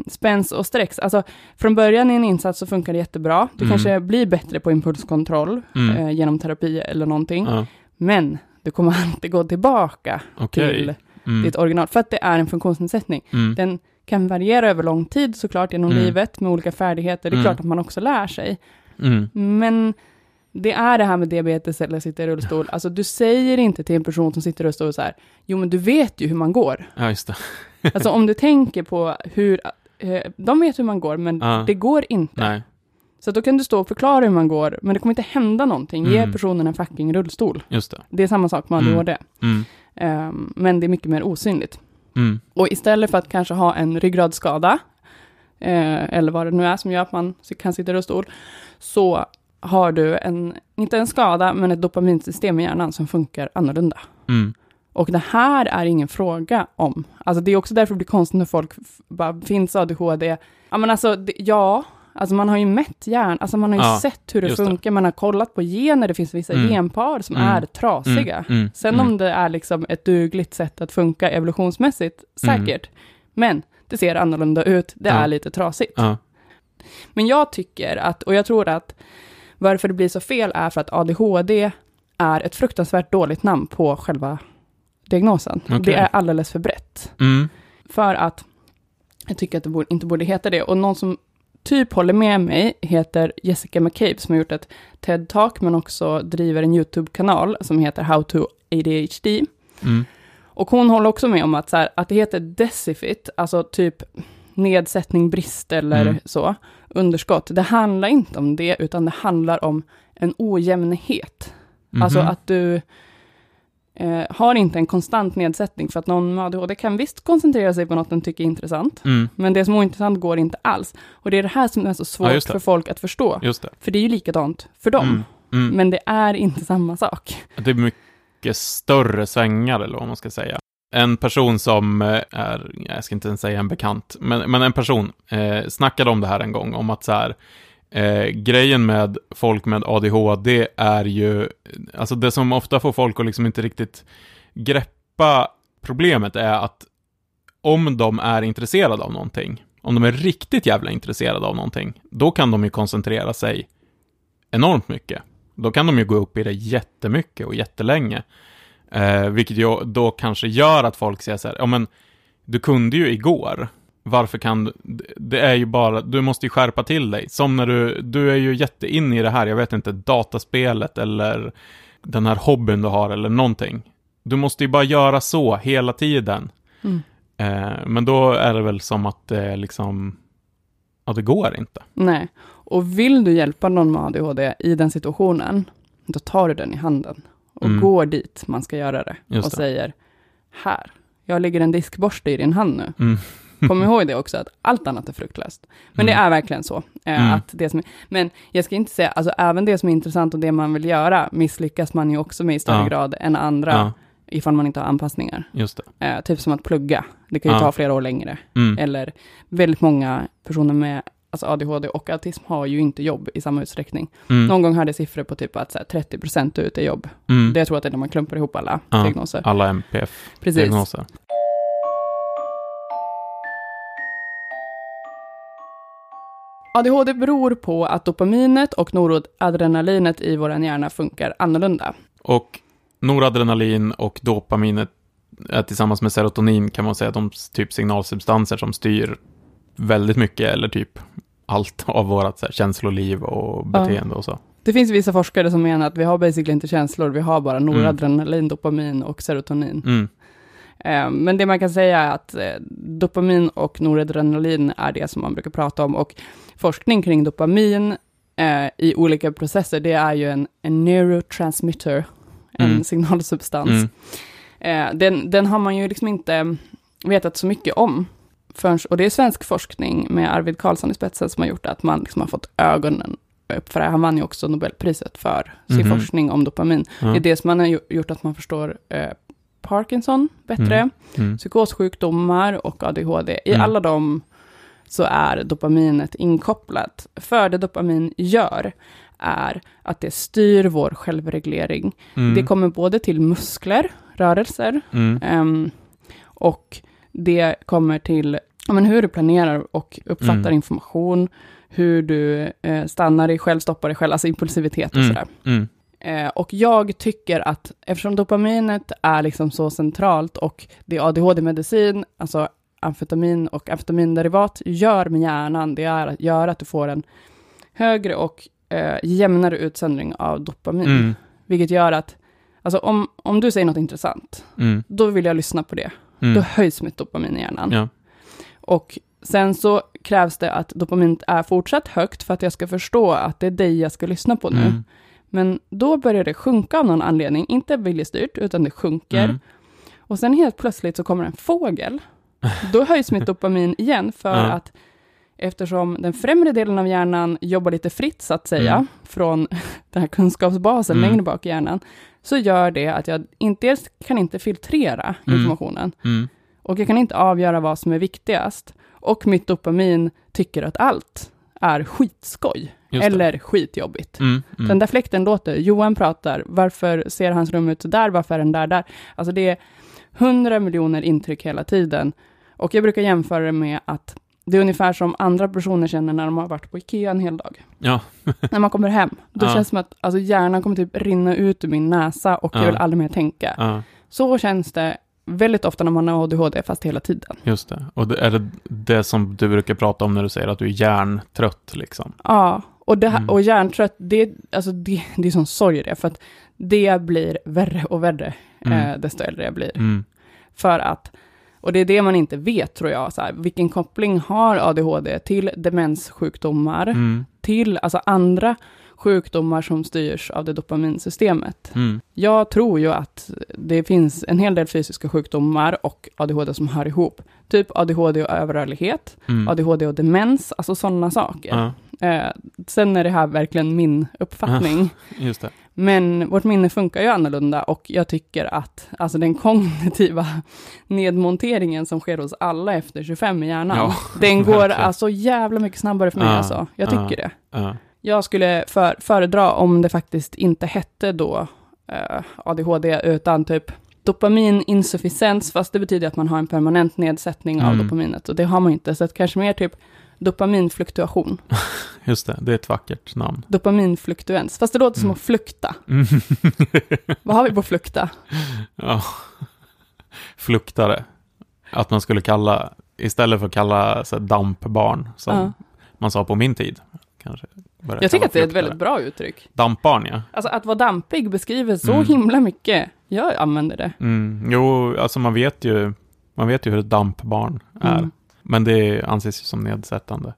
spänns och sträcks. Alltså, från början i en insats så funkar det jättebra. Du Mm. kanske blir bättre på impulskontroll Mm. eh, genom terapi eller någonting. Ja, Men du kommer alltid gå tillbaka Okej. till Mm. ditt original, för att det är en funktionsnedsättning. Mm. Den kan variera över lång tid såklart genom Mm. livet med olika färdigheter. Det är Mm. klart att man också lär sig. Mm. Men det är det här med diabetes eller sitta i rullstol. Alltså du säger inte till en person som sitter i rullstol så här, jo men du vet ju hur man går. Ja, just det. Alltså om du tänker på hur, eh, de vet hur man går, men Ja. det går inte. Nej. Så då kan du stå och förklara hur man går, men det kommer inte hända någonting. Ge Mm. personen en fucking rullstol. Just det. Det är samma sak med Mm. ADHD. Mm. Ehm, men det är mycket mer osynligt. Mm. Och istället för att kanske ha en ryggradsskada, eh, eller vad det nu är som gör att man kan sitta i rullstol, så har du en, inte en skada, men ett dopaminsystem i hjärnan som funkar annorlunda. Mm. Och det här är ingen fråga om, alltså det är också därför det blir konstigt när folk bara, finns ADHD? Ja men alltså, det, ja, alltså man har ju mätt hjärn, alltså man har ju Ja, sett hur det just det. funkar, man har kollat på gener, det finns vissa Mm. genpar som Mm. är trasiga. Mm. Mm. Sen mm. om det är liksom ett dugligt sätt att funka evolutionsmässigt, säkert. Men det ser annorlunda ut, det Ja. är lite trasigt. Ja. Men jag tycker att, och jag tror att varför det blir så fel är för att ADHD är ett fruktansvärt dåligt namn på själva diagnosen. Okej. Det är alldeles för brett. Mm. För att jag tycker att det inte borde heta det. Och någon som typ håller med mig heter Jessica McCabe som har gjort ett TED-talk men också driver en YouTube-kanal som heter How to ADHD. Mm. Och hon håller också med om att, så här, att det heter decifit, alltså typ nedsättning, brist eller Mm. så, underskott. Det handlar inte om det, utan det handlar om en ojämnhet. Alltså Mhm. att du eh, har inte en konstant nedsättning, för att någon med ADHD kan visst koncentrera sig på något den tycker är intressant, Mm. men det som är ointressant går inte alls. Och det är det här som är så svårt Ja, för folk att förstå, Just det. för det är ju likadant för dem, Mm. Mm. men det är inte samma sak. Det är mycket större svängar, eller vad man ska säga. En person som eh, är, jag ska inte ens säga en bekant, men, men en person eh, snackade om det här en gång, om att så här, eh, grejen med folk med ADHD är ju, alltså det som ofta får folk att liksom inte riktigt greppa problemet är att om de är intresserade av någonting, om de är riktigt jävla intresserade av någonting, då kan de ju koncentrera sig enormt mycket. Då kan de ju gå upp i det jättemycket och jättelänge. Eh, vilket ju då kanske gör att folk säger så här, ja men, du kunde ju igår. Varför kan du? Det är ju bara, du måste ju skärpa till dig. Som när du, du är ju jätteinne i det här, jag vet inte, dataspelet eller den här hobbyn du har eller någonting. Du måste ju bara göra så hela tiden. Mm. Eh, men då är det väl som att det liksom, ja det går inte. Nej, och vill du hjälpa någon med ADHD i den situationen, då tar du den i handen och Mm. går dit man ska göra det Just och det. säger, här, jag lägger en diskborste i din hand nu. Mm. Kom ihåg det också, att allt annat är fruktlöst. Men Mm. det är verkligen så. Eh, Mm. att det som är, men jag ska inte säga, alltså även det som är intressant och det man vill göra, misslyckas man ju också med i större Ja. grad än andra, Ja, ifall man inte har anpassningar. just. Eh, typ som att plugga, det kan ju Ja. ta flera år längre. Mm. Eller väldigt många personer med alltså ADHD och autism har ju inte jobb i samma utsträckning. Mm. Någon gång hade jag siffror på typ att så här, 30% är ute i jobb. Mm. Det jag tror att det är när man klumpar ihop alla Ja. diagnoser. Alla Precis. MPF-diagnoser. ADHD beror på att dopaminet och noradrenalinet i vår hjärna funkar annorlunda. Och noradrenalin och dopaminet tillsammans med serotonin kan man säga att de typ signalsubstanser som styr väldigt mycket eller typ allt av vårt så här, känsloliv och Ja. beteende och så. Det finns vissa forskare som menar att vi har basically inte känslor, vi har bara noradrenalin, dopamin och serotonin. Mm. Eh, Men det man kan säga är att eh, dopamin och noradrenalin är det som man brukar prata om och forskning kring dopamin eh, i olika processer, det är ju en, en neurotransmitter, en Mm. signalsubstans. Mm. Den, den har man ju liksom inte vetat så mycket om. Förrän, och det är svensk forskning med Arvid Carlsson i spetsen som har gjort att man liksom har fått ögonen upp för det. Han vann ju också Nobelpriset för sin Mhm. forskning om dopamin. Ja. Det är det som man har gjo- gjort att man förstår eh, Parkinson bättre, Mm. Mm. psykossjukdomar och ADHD. I Mm. alla dem så är dopaminet inkopplat. För det dopamin gör är att det styr vår självreglering. Mm. Det kommer både till muskler, rörelser, Mm. ehm, och det kommer till men hur du planerar och uppfattar Mm. information, hur du eh, stannar dig själv, stoppar dig själv, alltså impulsivitet och Mm. sådär. Mm. Eh, och jag tycker att eftersom dopaminet är liksom så centralt och det ADHD-medicin, alltså amfetamin och amfetaminderivat gör med hjärnan, det är att göra att du får en högre och eh, jämnare utsöndring av dopamin. Mm. Vilket gör att, alltså om, om du säger något intressant, Mm. då vill jag lyssna på det. Då Mm. höjs mitt dopamin i hjärnan. Ja. Och sen så krävs det att dopaminet är fortsatt högt för att jag ska förstå att det är dig jag ska lyssna på nu. Mm. Men då börjar det sjunka av någon anledning, inte viljestyrt, utan det sjunker. Mm. Och sen helt plötsligt så kommer en fågel. Då höjs mitt dopamin igen för Ja. att eftersom den främre delen av hjärnan jobbar lite fritt, så att säga, Mm. från den här kunskapsbasen Mm. längre bak i hjärnan, så gör det att jag inte, dels kan inte filtrera Mm. informationen, Mm. och jag kan inte avgöra vad som är viktigast. Och mitt dopamin tycker att allt är skitskoj, Just det. eller skitjobbigt. Mm. Mm. Den där fläkten låter, Johan pratar, varför ser hans rum ut där, varför är den där där? Alltså det är hundra miljoner intryck hela tiden. Och jag brukar jämföra det med att det är ungefär som andra personer känner när de har varit på Ikea en hel dag. Ja. När man kommer hem, då Ja. känns det som att alltså, hjärnan kommer typ rinna ut ur min näsa och jag Ja. vill aldrig mer tänka. Så känns det väldigt ofta när man har ADHD, fast hela tiden. just det. Och det är det det som du brukar prata om när du säger att du är hjärntrött, liksom? Ja, och, det Mm. och hjärntrött, det, alltså det, det är sån sorg i det, för att det blir värre och värre Mm. eh, desto äldre jag blir. Mm. För att, och det är det man inte vet tror jag, så här, vilken koppling har ADHD till demenssjukdomar, Mm. till alltså andra sjukdomar som styrs av det dopaminsystemet. Mm. Jag tror ju att det finns en hel del fysiska sjukdomar och ADHD som hör ihop. Typ ADHD och överrörlighet, Mm. ADHD och demens, alltså sådana saker. Ja, Eh, sen är det här verkligen min uppfattning. Men vårt minne funkar ju annorlunda och jag tycker att alltså den kognitiva nedmonteringen som sker hos alla efter 25 i hjärnan, Ja, den går verkligen. alltså jävla mycket snabbare för mig Ja, alltså. Jag ja. tycker det. Ja. Jag skulle för, föredra om det faktiskt inte hette då eh, ADHD, utan typ dopamininsufficiens, fast det betyder att man har en permanent nedsättning av Mm. dopaminet, och det har man inte, så att kanske mer typ dopaminfluktuation, Just det, det är ett vackert namn. dopaminfluktuens, fast det låter som Mm. att flukta. Mm. Vad har vi på flukta? ja. Fluktare. Att man skulle kalla, istället för att kalla så dampbarn, som Ja. man sa på min tid. Kanske Jag tycker att det är ett väldigt bra uttryck. Dampbarn, ja. Alltså att vara dampig beskriver så Mm. himla mycket. Jag använder det. Mm. Jo, alltså man vet ju, man vet ju hur ett dampbarn är. Mm. Men det anses ju som nedsättande.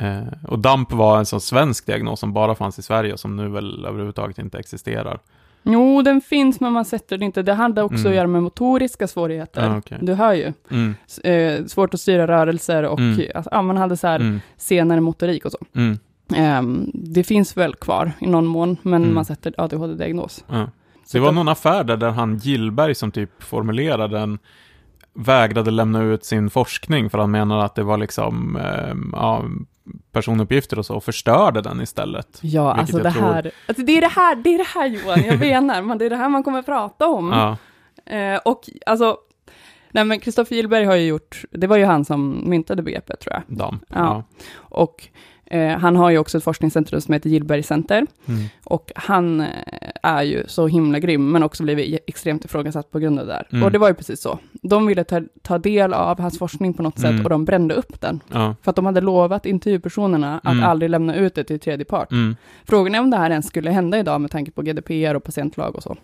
Eh, och DAMP var en sån svensk diagnos som bara fanns i Sverige och som nu väl överhuvudtaget inte existerar. Jo, den finns, men man sätter det inte. Det hade också Mm. att göra med motoriska svårigheter. Ja, okej. Du hör ju. Mm, S- Eh, svårt att styra rörelser och Mm. alltså, ja, man hade så här mm, senare motorik och så. mm, Ehm, det finns väl kvar i någon mån, men Mm. man sätter ADHD-diagnos. ja. Det var någon affär där, där han Gillberg som typ formulerade den vägrade lämna ut sin forskning för han menade att det var liksom ehm, ja, personuppgifter och så och förstörde den istället. Ja, alltså det tror- här, alltså det är det här, det är det här Johan, jag menar, men det är det här man kommer prata om. Ja, Eh, och alltså, nej men Kristoffer Gillberg har ju gjort, det var ju han som myntade begreppet tror jag. DAMP. Ja. Ja. Och eh, han har ju också ett forskningscentrum som heter Gillberg Center. Mm. Och han eh, är ju så himla grym, men också blivit extremt ifrågasatt på grund av det där. Mm. Och det var ju precis så. De ville ta, ta del av hans forskning på något sätt Mm. och de brände upp den. Ja. För att de hade lovat intervjupersonerna att Mm. aldrig lämna ut det till tredje part. Mm. Frågan är om det här ens skulle hända idag med tanke på GDPR och patientlag och så.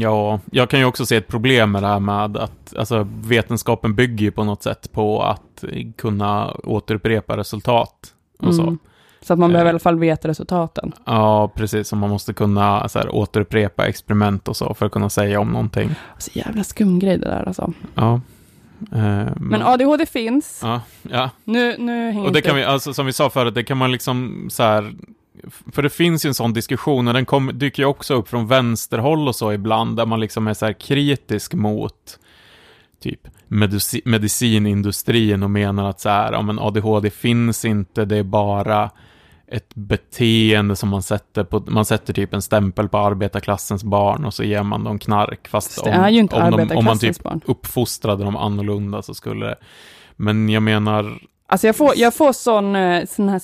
Ja, jag kan ju också se ett problem med det här med att alltså, vetenskapen bygger ju på något sätt på att kunna återupprepa resultat och så. Mm. Så att man Eh. behöver i alla fall veta resultaten. Ja, precis. Och man måste kunna så här, återupprepa experiment och så för att kunna säga om någonting. Så jävla skum grej det där alltså. Ja. Eh, Men ADHD finns. Ja, ja. Nu, nu hänger Och det kan vi, alltså som vi sa förut, det kan man liksom så här, för det finns ju en sån diskussion och den kom, dyker ju också upp från vänsterhåll och så ibland, där man liksom är så här kritisk mot typ medici, medicinindustrin och menar att så här, ja men ADHD finns inte, det är bara ett beteende som man sätter på, man sätter typ en stämpel på arbetarklassens barn och så ger man dem knark, fast Det är ju inte om, de, om man typ barn. uppfostrade dem annorlunda så skulle det, men jag menar, Alltså jag får, jag får sån, eh, sån här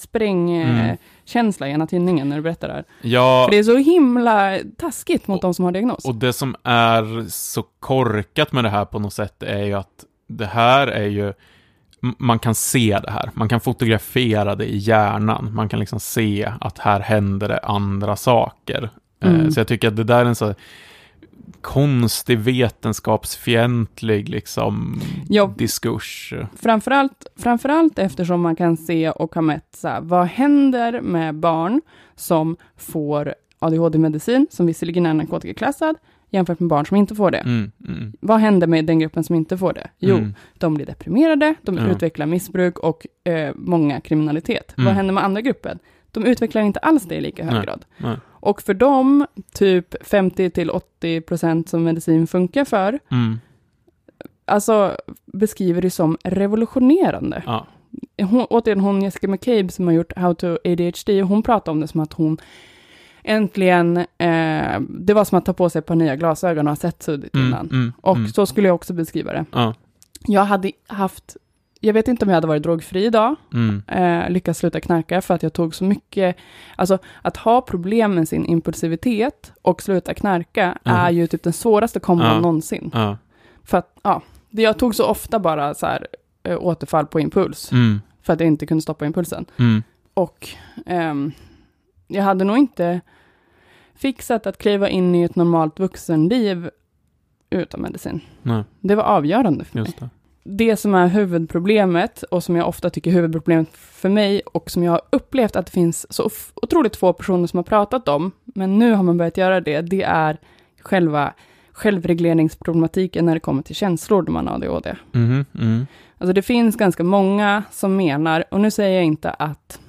Mm. Sprängkänsla i ena tinningen när du berättar det här. ja, För det är så himla taskigt mot de som har diagnos. Och det som är så korkat med det här på något sätt är ju att det här är ju, man kan se det här, man kan fotografera det i hjärnan, man kan liksom se att här händer det andra saker. Eh, Mm. Så jag tycker att det där är en så konstig vetenskapsfientlig liksom Ja. diskurs. Framförallt, framförallt eftersom man kan se och ha mätt så här, vad händer med barn som får ADHD-medicin, som visserligen är narkotikaklassad, jämfört med barn som inte får det. Mm, mm, Vad händer med den gruppen som inte får det? Jo, mm. de blir deprimerade, de utvecklar missbruk och eh, många kriminalitet. Mm. Vad händer med andra gruppen? De utvecklar inte alls det i lika hög Nej, grad. nej. Och för dem, typ 50-80% som medicin funkar för, Mm. alltså beskriver det som revolutionerande. Ja. Hon, återigen, hon Jessica McCabe som har gjort How to ADHD, hon pratar om det som att hon äntligen, eh, det var som att ta på sig ett par nya glasögon och ha sett suddigt Mm, innan. mm, Och mm. så skulle jag också beskriva det. Ja. Jag hade haft, jag vet inte om jag hade varit drogfri idag, Mm. eh, lyckats sluta knarka för att jag tog så mycket, alltså att ha problem med sin impulsivitet och sluta knarka Mhm. är ju typ den svåraste kombon Ja. någonsin. Ja. För att, ja, jag tog så ofta bara så här eh, återfall på impuls, Mm. för att jag inte kunde stoppa impulsen. Mm. Och ehm, jag hade nog inte fixat att kliva in i ett normalt vuxenliv utan medicin. Nej, Det var avgörande för mig. Det. Som är huvudproblemet och som jag ofta tycker är huvudproblemet för mig och som jag har upplevt att det finns så otroligt få personer som har pratat om, men nu har man börjat göra det, det är själva självregleringsproblematiken när det kommer till känslor när man har ADHD. Mhm, mm. Alltså det finns ganska många som menar, och nu säger jag inte att,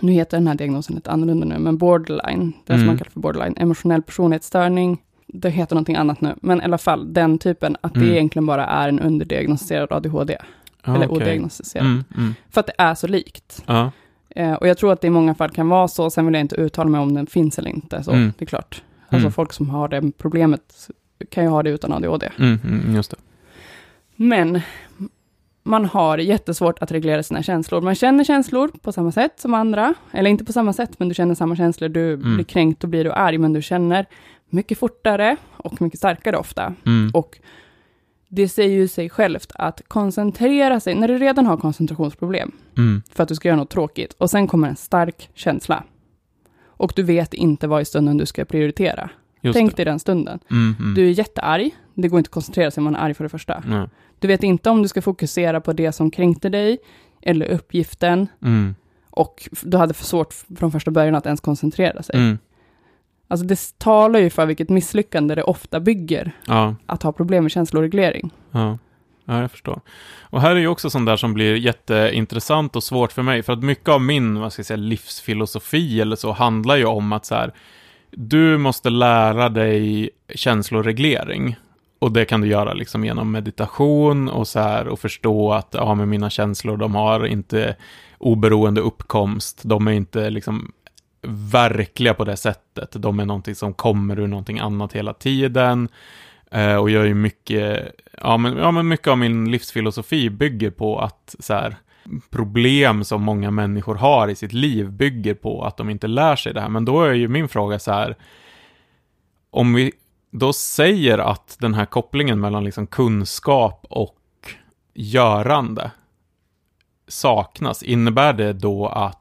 nu heter den här diagnosen lite annorlunda nu, men borderline, det som Mm. man kallar för borderline, emotionell personlighetsstörning, det heter någonting annat nu, men i alla fall den typen, att det Mm. egentligen bara är en underdiagnostiserad ADHD, Ja, eller okej. odiagnostiserad, Mm, mm. för att det är så likt. Ja. Eh, och jag tror att det i många fall kan vara så, sen vill jag inte uttala mig om den finns eller inte, så Mm. det är klart. Alltså Mm. folk som har det problemet kan ju ha det utan ADHD. Mm, just det. Men man har jättesvårt att reglera sina känslor. Man känner känslor på samma sätt som andra, eller inte på samma sätt, men du känner samma känslor. Du Mm. blir kränkt och blir du arg, men du känner mycket fortare och mycket starkare ofta. Mm. Och det säger ju sig självt att koncentrera sig, när du redan har koncentrationsproblem, Mm. för att du ska göra något tråkigt, och sen kommer en stark känsla. Och du vet inte vad i stunden du ska prioritera. Just Tänk det. dig den stunden. Mm, mm. Du är jättearg, det går inte att koncentrera sig om man är arg för det första. Nej. Du vet inte om du ska fokusera på det som kränkte dig, eller uppgiften, Mm. och du hade för svårt från första början att ens koncentrera sig. Alltså det talar ju för vilket misslyckande det ofta bygger, Ja. att ha problem med känsloreglering. Ja. ja, jag förstår. Och här är ju också sånt där som blir jätteintressant och svårt för mig, för att mycket av min, vad ska jag säga, livsfilosofi eller så handlar ju om att så här, du måste lära dig känsloreglering. Och det kan du göra liksom genom meditation och så här och förstå att ja, men mina känslor, de har inte oberoende uppkomst. De är inte liksom verkliga på det sättet. De är någonting som kommer ur någonting annat hela tiden. Eh, och jag är ju mycket, ja men, ja men mycket av min livsfilosofi bygger på att så här, problem som många människor har i sitt liv bygger på att de inte lär sig det här. Men då är ju min fråga så här, om vi då säger att den här kopplingen mellan liksom kunskap och görande saknas, innebär det då att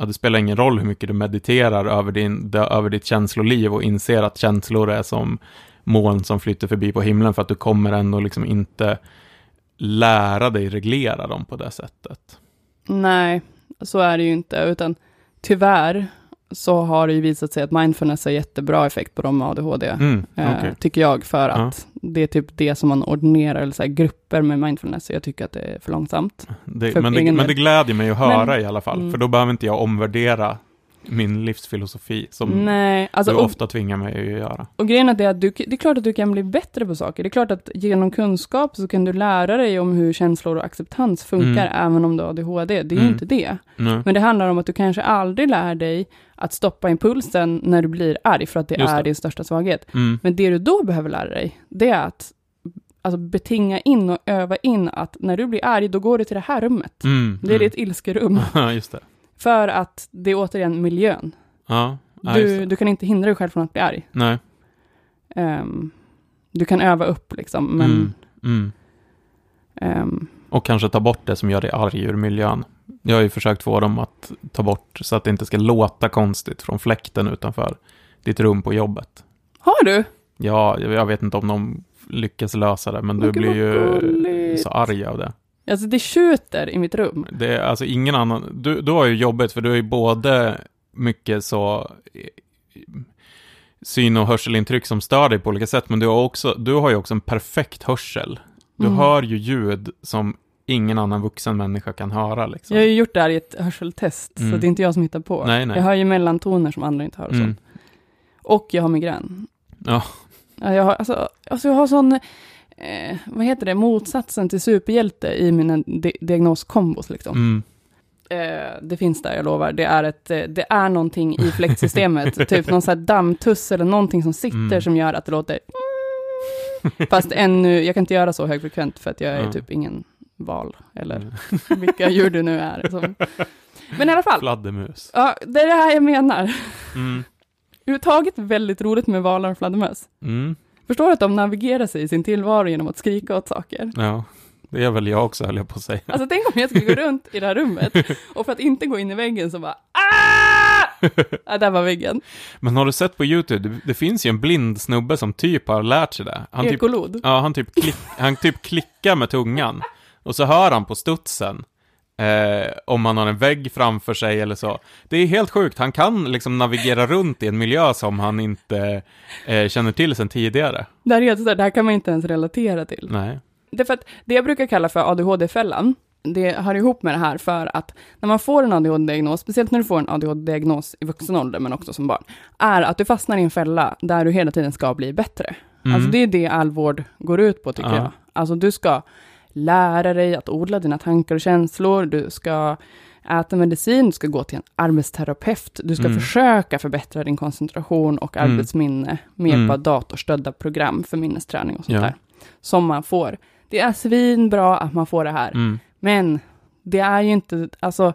ja, det spelar ingen roll hur mycket du mediterar över, din, över ditt känsloliv och inser att känslor är som moln som flyter förbi på himlen för att du kommer ändå liksom inte lära dig reglera dem på det sättet. Nej, så är det ju inte, utan tyvärr så har det ju visat sig att mindfulness har jättebra effekt på dem med ADHD. Mm, Eh, okej. Tycker jag, för Ja. att det är typ det som man ordinerar, eller så här grupper med mindfulness, så jag tycker att det är för långsamt. Det, för men, det, men det glädjer mig att höra Men- i alla fall, Mm. för då behöver inte jag omvärdera min livsfilosofi som Nej, alltså, du och, ofta tvingar mig att göra. och grejen är att du, det är klart att du kan bli bättre på saker. Det är klart att genom kunskap så kan du lära dig om hur känslor och acceptans funkar, Mm. även om du har ADHD. Det är ju Mm. inte det. Nej. Men det handlar om att du kanske aldrig lär dig att stoppa impulsen när du blir arg, för att det Just är det. din största svaghet. Mm. Men det du då behöver lära dig, det är att alltså, betinga in och öva in att när du blir arg, då går du till det här rummet. Mm. Det är ditt ilskerum. Ja, just det. För att det är återigen miljön. Ja, Du, du kan inte hindra dig själv från att bli arg. Nej. Ehm, du kan öva upp liksom, men... Mm. Mm. ehm, Och kanske ta bort det som gör dig arg ur miljön. Jag har ju försökt få dem att ta bort så att det inte ska låta konstigt från fläkten utanför ditt rum på jobbet. har du? Ja, jag vet inte om de lyckas lösa det, men du Åh, gud, blir ju gulligt. så arg av det. Alltså det tjuter i mitt rum. Det är alltså ingen annan, du, du har ju jobbet för du är ju både mycket så syn och hörselintryck som stör dig på olika sätt, men du har, också, du har ju också en perfekt hörsel. Du Mm. hör ju ljud som ingen annan vuxen människa kan höra. Liksom. Jag har ju gjort det här i ett hörseltest, så Mm. det är inte jag som hittar på. Nej, nej. Jag hör ju mellantoner som andra inte hör och Mm. Och jag har migrän. Ja, jag har, alltså, alltså jag har sån, eh, vad heter det, motsatsen till superhjälte i mina di diagnoskombos liksom. Mm. Eh, det finns där, jag lovar. Det är, ett, eh, det är någonting i fläktsystemet, typ någon sån här dammtuss eller någonting som sitter Mm. som gör att det låter Fast ännu, jag kan inte göra så högfrekvent för att jag är Ja. typ ingen val, eller Mm. vilka djur du nu är. Som. Men i alla fall, Fladdermus. ja, det är det här jag menar. Mm. Överhuvudtaget väldigt roligt med valar och fladdermöss. Mm. Förstår att de navigerar sig i sin tillvaro genom att skrika åt saker? Ja, det är väl jag också höll jag på att säga. Alltså tänk om jag skulle gå runt i det här rummet och för att inte gå in i väggen så bara ah! Ja, där var väggen. Men har du sett på YouTube, det, det finns ju en blind snubbe som typ har lärt sig det. Han typ, Ekolod. ja, han typ, klick, han typ klickar med tungan. Och så hör han på studsen. Eh, om man har en vägg framför sig eller så. Det är helt sjukt, han kan liksom navigera runt i en miljö som han inte eh, känner till sedan tidigare. Det här, är helt det här kan man inte ens relatera till. Nej. Det för att det jag brukar kalla för ADHD-fällan, det hör ihop med det här för att när man får en ADHD-diagnos, speciellt när du får en ADHD-diagnos i vuxen ålder, men också som barn, är att du fastnar i en fälla där du hela tiden ska bli bättre. Mm. Alltså det är det all vård går ut på, tycker Ja. jag. Alltså du ska lära dig att odla dina tankar och känslor, du ska äta medicin, du ska gå till en arbetsterapeut, du ska Mm. försöka förbättra din koncentration och Mm. arbetsminne med hjälp Mm. av datorstödda program för minnesträning och sånt Ja. där. Som man får. Det är svinbra att man får det här, Mm. men det är ju inte, alltså,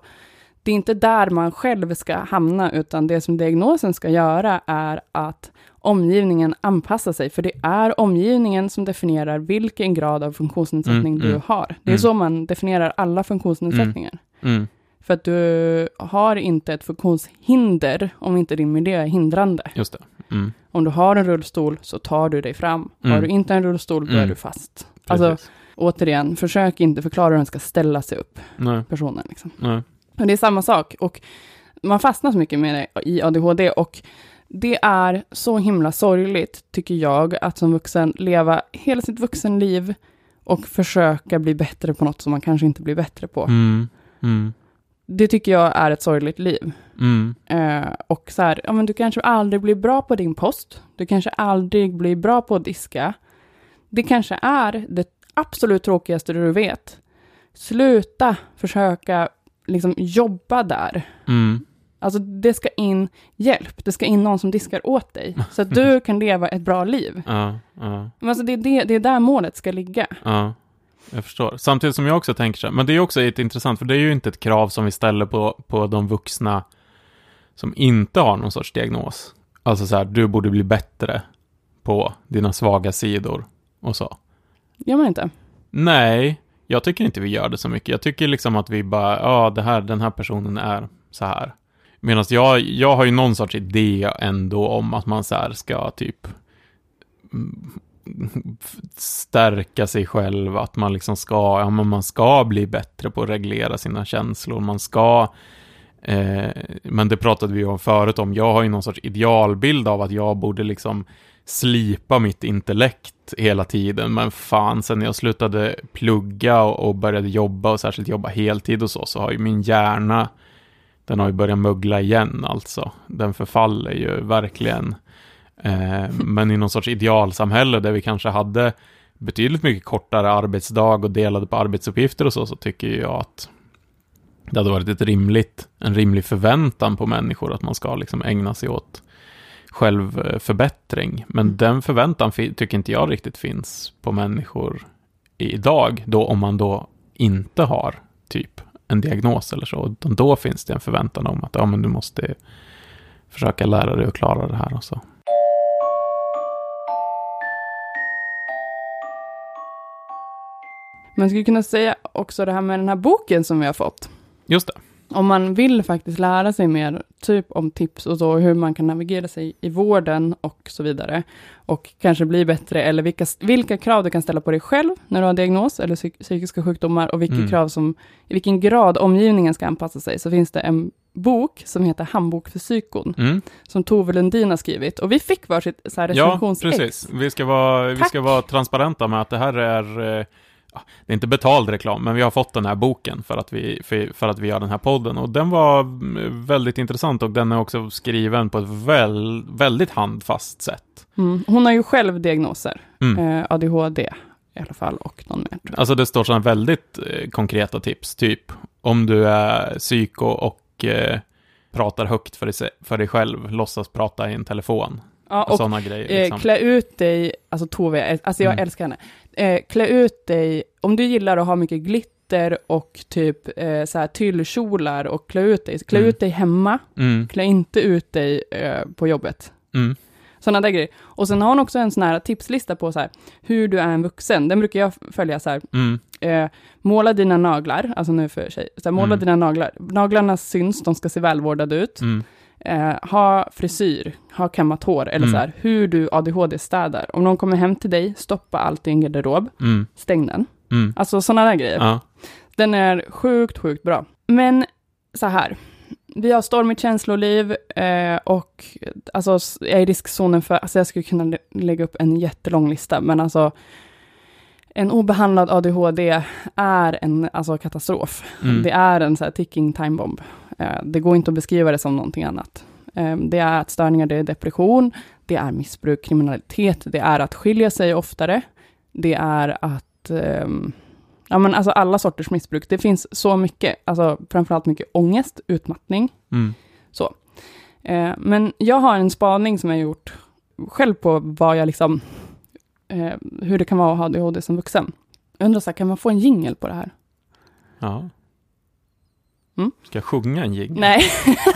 det är inte där man själv ska hamna, utan det som diagnosen ska göra är att omgivningen anpassar sig, för det är omgivningen som definierar vilken grad av funktionsnedsättning Mm, du mm, har. Det är mm. så man definierar alla funktionsnedsättningar. Mm. För att du har inte ett funktionshinder om inte din miljö är hindrande. Just det. Mm. Om du har en rullstol så tar du dig fram. Har Mm. du inte en rullstol, då är Mm. du fast. Alltså, återigen, försök inte förklara hur den ska ställa sig upp, Nej, personen. Liksom. nej. Och det är samma sak. Och man fastnar så mycket med det i ADHD. Och det är så himla sorgligt, tycker jag, att som vuxen leva hela sitt vuxenliv och försöka bli bättre på något som man kanske inte blir bättre på. Mm. Mm. Det tycker jag är ett sorgligt liv. Mm. Eh, och så här, ja men du kanske aldrig blir bra på din post. Du kanske aldrig blir bra på att diska. Det kanske är det absolut tråkigaste du vet. Sluta försöka liksom jobba där. Alltså det ska in hjälp, det ska in någon som diskar åt dig. Så att du kan leva ett bra liv. Ja, ja. Men alltså det, är det, det är där målet ska ligga. Ja, jag förstår. Samtidigt som jag också tänker så här, men det är också ett intressant, för det är ju inte ett krav som vi ställer på, på de vuxna som inte har någon sorts diagnos. Alltså så här, du borde bli bättre på dina svaga sidor och så. Gör man inte? Nej, jag tycker inte vi gör det så mycket. Jag tycker liksom att vi bara, ja, det här, den här personen är så här. Medan jag, jag har ju någon sorts idé ändå om att man så här ska typ stärka sig själv, att man liksom ska, ja men man ska bli bättre på att reglera sina känslor, man ska eh, men det pratade vi om förut om, jag har ju någon sorts idealbild av att jag borde liksom slipa mitt intellekt hela tiden, men fan, sen jag slutade plugga och, och började jobba och särskilt jobba heltid och så, så har ju min hjärna, den har ju börjat mögla igen alltså. Den förfaller ju verkligen. Eh, men i någon sorts idealsamhälle där vi kanske hade betydligt mycket kortare arbetsdag och delade på arbetsuppgifter och så, så tycker jag att det hade varit ett rimligt, en rimlig förväntan på människor att man ska liksom ägna sig åt självförbättring. Men den förväntan tycker inte jag riktigt finns på människor idag, då om man då inte har typ en diagnos eller så. Utan Då finns det en förväntan om att ja, men du måste försöka lära dig att klara det här och så. Man skulle kunna säga också det här med den här boken som vi har fått. Just det. Om man vill faktiskt lära sig mer, typ om tips och så, hur man kan navigera sig i vården och så vidare, och kanske bli bättre, eller vilka, vilka krav du kan ställa på dig själv när du har diagnos eller psyk, psykiska sjukdomar, och vilka Mm. krav som, i vilken grad omgivningen ska anpassa sig, så finns det en bok som heter Handbok för psykon, Mm. som Tove Lundin har skrivit. Och vi fick varsitt så här Ja, recensionsex. precis. Vi ska, vara, vi ska vara transparenta med att det här är, eh, det är inte betald reklam, men vi har fått den här boken för att vi, för, för att vi gör den här podden. Och den var mm, väldigt intressant och den är också skriven på ett väl, väldigt handfast sätt. Mm. Hon har ju själv diagnoser, Mm. eh, ADHD i alla fall, och någon mer. Alltså det står sådana väldigt eh, konkreta tips, typ om du är psyko och eh, pratar högt för dig, för dig själv, låtsas prata i en telefon. Ja, Och, och sådana grejer. eh, Liksom. klä ut dig, alltså Tove, alltså jag Mm. älskar henne. Eh, klä ut dig, om du gillar att ha mycket glitter och typ eh, så här tyllkjolar och klä ut dig, klä Mm. ut dig hemma, Mm, klä inte ut dig eh, på jobbet. mm, Sådana där grejer. Och sen har hon också en sån här tipslista på så här, hur du är en vuxen. Den brukar jag följa så här, mm, eh, måla dina naglar, alltså nu för sig, så här, måla Mm. dina naglar. Naglarna syns, de ska se välvårdade ut. mm, Eh, ha frisyr, ha kammat hår, eller Mm. så här, hur du ADHD-städar. Om någon kommer hem till dig, stoppa allt i en garderob, mm, stäng den. mm. Alltså sådana där grejer. Ja. Den är sjukt, sjukt bra. Men så här, vi har stormigt känsloliv eh, och alltså, jag är i riskzonen för, alltså jag skulle kunna lä- lägga upp en jättelång lista, men alltså en obehandlad ADHD är en alltså, katastrof. Mm. Det är en så här, ticking time bomb. Eh, det går inte att beskriva det som någonting annat. Eh, det är ätstörningar, det är depression, det är missbruk, kriminalitet, det är att skilja sig oftare, det är att ehm, Ja, men alltså alla sorters missbruk. Det finns så mycket, alltså framförallt mycket ångest, utmattning. Mm. Eh, men jag har en spaning som jag gjort själv på vad jag liksom, eh, hur det kan vara att ha ADHD som vuxen. Jag undrar så här, kan man få en jingel på det här? Ja. Mm. Ska jag sjunga en jingel? Nej,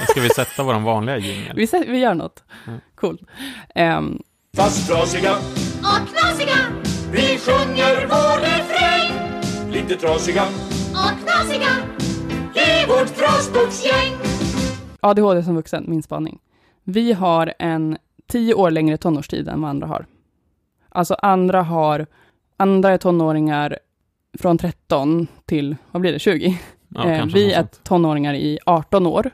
Ska vi sätta vår vanliga jingel? vi, vi gör något. Mm. Coolt. Ehm, Fast trasiga, och knasiga vi sjunger vår refräng. Lite trasiga och knasiga i vårt trasboksgäng. ADHD som vuxen, min spaning. Vi har en tio år längre tonårstid än vad andra har. Alltså andra har, andra är tonåringar från 13 till, vad blir det, 20? Ja, eh, vi är sånt. tonåringar i 18 år,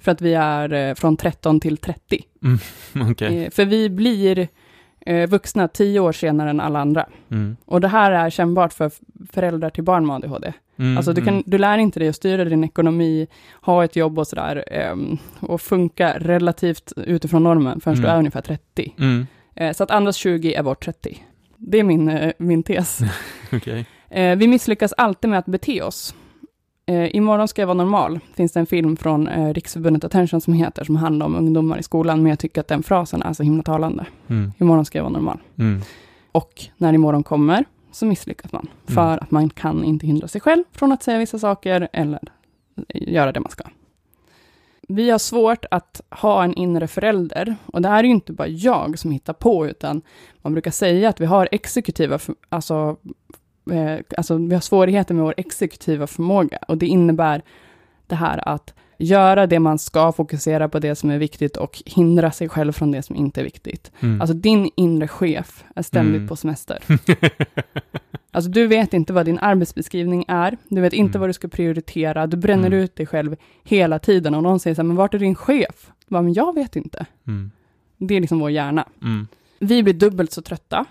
för att vi är eh, från 13 till 30. Okej. Eh, för vi blir eh, vuxna tio år senare än alla andra. Mm. Och det här är kännbart för föräldrar till barn med ADHD. Mm, Alltså du, kan, mm. du lär inte dig att styra din ekonomi, ha ett jobb och sådär, ehm, och funka relativt utifrån normen förrän du Mm. är ungefär 30. Mm. Eh, så att andras 20 är vårt 30. Det är min, eh, min tes. Eh, vi misslyckas alltid med att bete oss. Eh, Imorgon ska jag vara normal, finns det en film från eh, Riksförbundet Attention som heter, som handlar om ungdomar i skolan, men jag tycker att den frasen är så himla talande. Mm. Imorgon ska jag vara normal. Mm. Och när imorgon kommer, så misslyckas man. För Mm. att man kan inte hindra sig själv från att säga vissa saker, eller göra det man ska. Vi har svårt att ha en inre förälder, och det här är ju inte bara jag som hittar på, utan man brukar säga att vi har exekutiva, alltså, eh, alltså vi har svårigheter med vår exekutiva förmåga, och det innebär det här att göra det man ska, fokusera på det som är viktigt och hindra sig själv från det som inte är viktigt. Mm. Alltså din inre chef är ständigt Mm. på semester. Alltså du vet inte vad din arbetsbeskrivning är, du vet inte Mm. vad du ska prioritera, du bränner Mm. ut dig själv hela tiden och någon säger så här, men vart är din chef? Bara, men jag vet inte. Mm. Det är liksom vår hjärna. Mm. Vi blir dubbelt så trötta.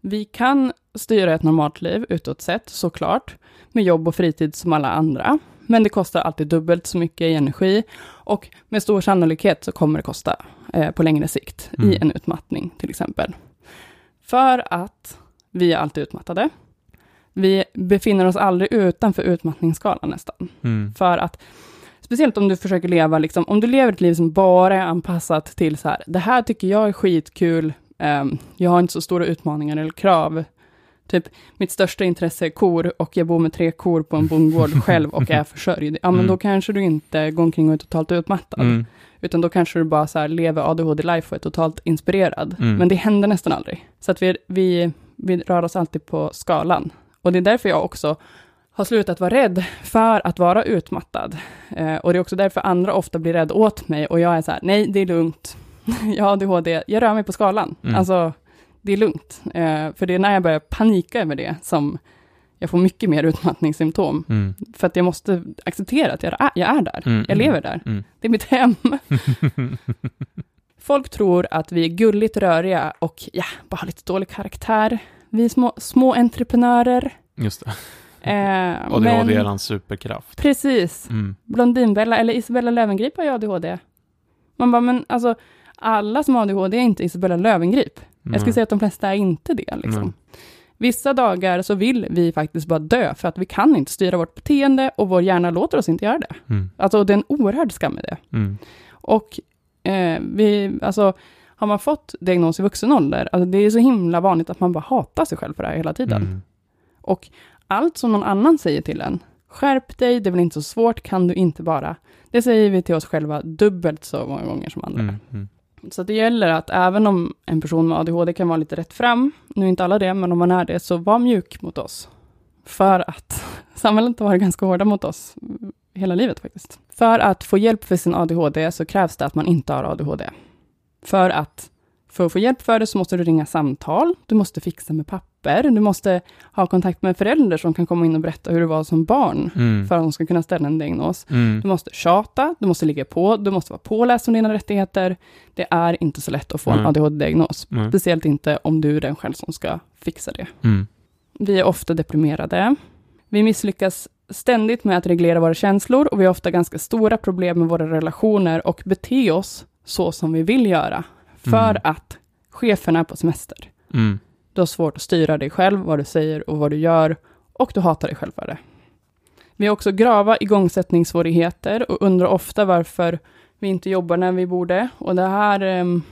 Vi kan styra ett normalt liv utåt sett, såklart, med jobb och fritid som alla andra. Men det kostar alltid dubbelt så mycket i energi och med stor sannolikhet så kommer det kosta eh, på längre sikt i Mm. en utmattning till exempel. För att vi är alltid utmattade. Vi befinner oss aldrig utanför utmattningsskalan nästan. Mm. För att, speciellt om du försöker leva, liksom, om du lever ett liv som bara är anpassat till så här, det här tycker jag är skitkul, ehm, jag har inte så stora utmaningar eller krav. Typ, mitt största intresse är kor och jag bor med tre kor på en bondgård själv och är försörjd. Ja, men Mm. då kanske du inte går omkring och är totalt utmattad. Mm. Utan då kanske du bara så här lever ADHD-life och är totalt inspirerad. Mm. Men det händer nästan aldrig. Så att vi, vi, vi rör oss alltid på skalan. Och det är därför jag också har slutat vara rädd för att vara utmattad. Eh, och det är också därför andra ofta blir rädda åt mig och jag är så här, nej det är lugnt. jag har ADHD, jag rör mig på skalan. Mm. Alltså, det är lugnt. Eh, för det är när jag börjar panika över det som jag får mycket mer utmattningssymptom. Mm. För att jag måste acceptera att jag är, jag är där. Mm, Jag mm, lever där. Mm. Det är mitt hem. Folk tror att vi är gulligt röriga och ja, bara har lite dålig karaktär. Vi är små, små entreprenörer. Just det. Eh, ADHD är hans superkraft. precis. Mm. Blondinbella eller Isabella Löwengrip har ju ADHD. Man bara, men alltså, alla som har ADHD är inte Isabella Jag skulle säga att de flesta är inte det. Liksom. Vissa dagar så vill vi faktiskt bara dö, för att vi kan inte styra vårt beteende och vår hjärna låter oss inte göra det. Mm. Alltså det är en oerhörd skam i det. Mm. Och eh, vi, alltså, har man fått diagnos i vuxen ålder, alltså det är så himla vanligt att man bara hatar sig själv för det här hela tiden. Mm. Och allt som någon annan säger till en, skärp dig, det är väl inte så svårt, kan du inte bara. Det säger vi till oss själva dubbelt så många gånger som andra. Mm. Mm. Så det gäller att även om en person med ADHD kan vara lite rätt fram, nu är inte alla det, men om man är det, så var mjuk mot oss. För att samhället har varit ganska hårda mot oss hela livet faktiskt. För att få hjälp för sin ADHD så krävs det att man inte har ADHD. För att, för att få hjälp för det så måste du ringa samtal, du måste fixa med papper, du måste ha kontakt med föräldrar som kan komma in och berätta hur det var som barn, Mm. för att de ska kunna ställa en diagnos. Mm. Du måste tjata, du måste ligga på, du måste vara påläst om dina rättigheter. Det är inte så lätt att få en. ADHD-diagnos. Speciellt inte om du är den själv som ska fixa det. Mm. Vi är ofta deprimerade. Vi misslyckas ständigt med att reglera våra känslor och vi har ofta ganska stora problem med våra relationer och bete oss så som vi vill göra. För Mm. att chefen är på semester. Mm. Du har svårt att styra dig själv, vad du säger och vad du gör och du hatar dig själv för det. Vi har också grava igångsättningssvårigheter och undrar ofta varför vi inte jobbar när vi borde. Och det här em,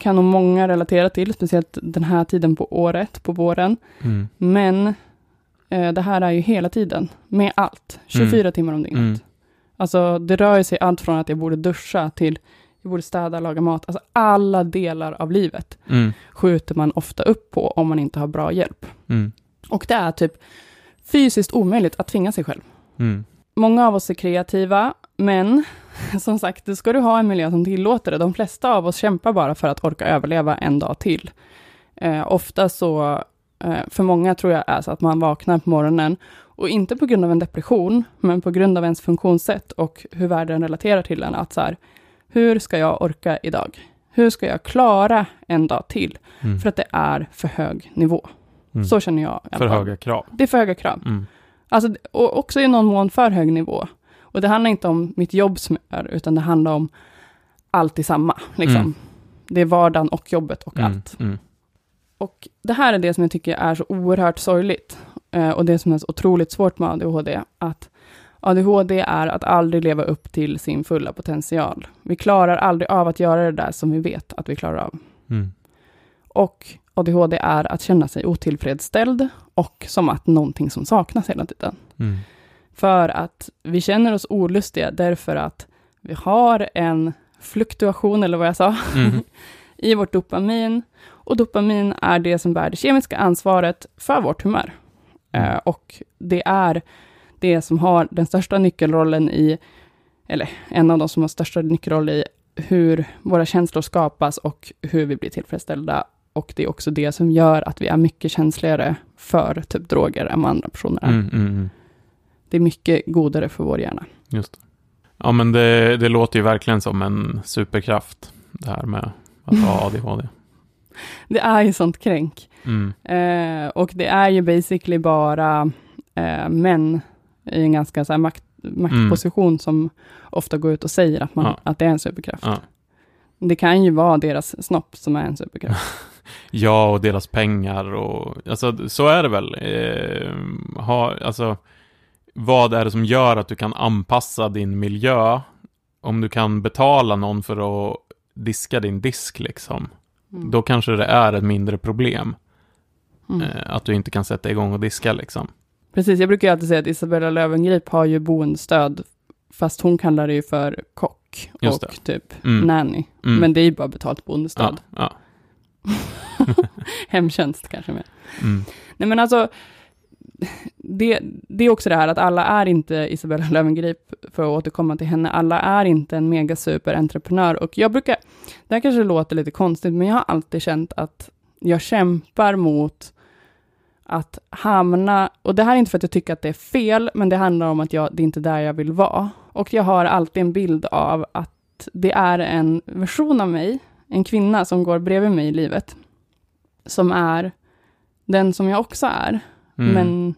kan nog många relatera till, speciellt den här tiden på året, på våren. Mm. Men eh, det här är ju hela tiden, med allt, 24 Mm. timmar om dygnet. Mm. Alltså det rör sig allt från att jag borde duscha till jag borde städa, laga mat. Alltså alla delar av livet Mm. skjuter man ofta upp på om man inte har bra hjälp. Mm. Och det är typ fysiskt omöjligt att tvinga sig själv. Mm. Många av oss är kreativa, men som sagt, då ska du ha en miljö som tillåter det. De flesta av oss kämpar bara för att orka överleva en dag till. Eh, ofta så, eh, för många tror jag är så att man vaknar på morgonen och inte på grund av en depression, men på grund av ens funktionssätt och hur världen relaterar till en. Att så här, hur ska jag orka idag? Hur ska jag klara en dag till? Mm. För att det är för hög nivå. Mm. Så känner jag. För höga krav. Det är för höga krav. Mm. Alltså, och också i någon mån för hög nivå. Och det handlar inte om mitt jobb som gör, utan det handlar om allt i samma. Liksom. Mm. Det är vardagen och jobbet och Mm. allt. Mm. Och det här är det som jag tycker är så oerhört sorgligt. Eh, och det som är så otroligt svårt med ADHD. Att ADHD är att aldrig leva upp till sin fulla potential. Vi klarar aldrig av att göra det där som vi vet att vi klarar av. Mm. Och ADHD är att känna sig otillfredsställd och som att någonting som saknas hela tiden. Mm. För att vi känner oss olustiga därför att vi har en fluktuation, eller vad jag sa, Mm. i vårt dopamin. Och dopamin är det som bär det kemiska ansvaret för vårt humör. Mm. Eh, och det är det som har den största nyckelrollen i, eller en av de som har största nyckelroll i hur våra känslor skapas och hur vi blir tillfredsställda. Och det är också det som gör att vi är mycket känsligare för typ droger än vad andra personer är. Mm. Mm. Mm. Det är mycket godare för vår hjärna. Just det. Ja, men det, det låter ju verkligen som en superkraft, det här med att ha ADHD. Det är ju sånt kränk. Mm. Eh, och det är ju basically bara eh, män i en ganska så makt, maktposition som ofta går ut och säger att, man, Ja. att det är en superkraft. Ja. Det kan ju vara deras snopp som är en superkraft. Ja, och deras pengar och alltså så är det väl. Eh, ha, alltså, vad är det som gör att du kan anpassa din miljö? Om du kan betala någon för att diska din disk liksom. Mm. Då kanske det är ett mindre problem. Mm. Eh, att du inte kan sätta igång och diska liksom. Precis, jag brukar ju alltid säga att Isabella Löwengrip har ju boendestöd, fast hon kallar det ju för kock och typ Mm. nanny. Mm. Men det är ju bara betalt ja, boendestöd. ja. Hemtjänst kanske med. Mm. Nej men alltså, det, det är också det här att alla är inte Isabella Löwengrip, för att återkomma till henne, alla är inte en mega super entreprenör. Och jag brukar, det här kanske låter lite konstigt, men jag har alltid känt att jag kämpar mot att hamna, och det här är inte för att jag tycker att det är fel, men det handlar om att jag, det är inte där jag vill vara. Och jag har alltid en bild av att det är en version av mig, en kvinna som går bredvid mig i livet, som är den som jag också är. Mm. Men,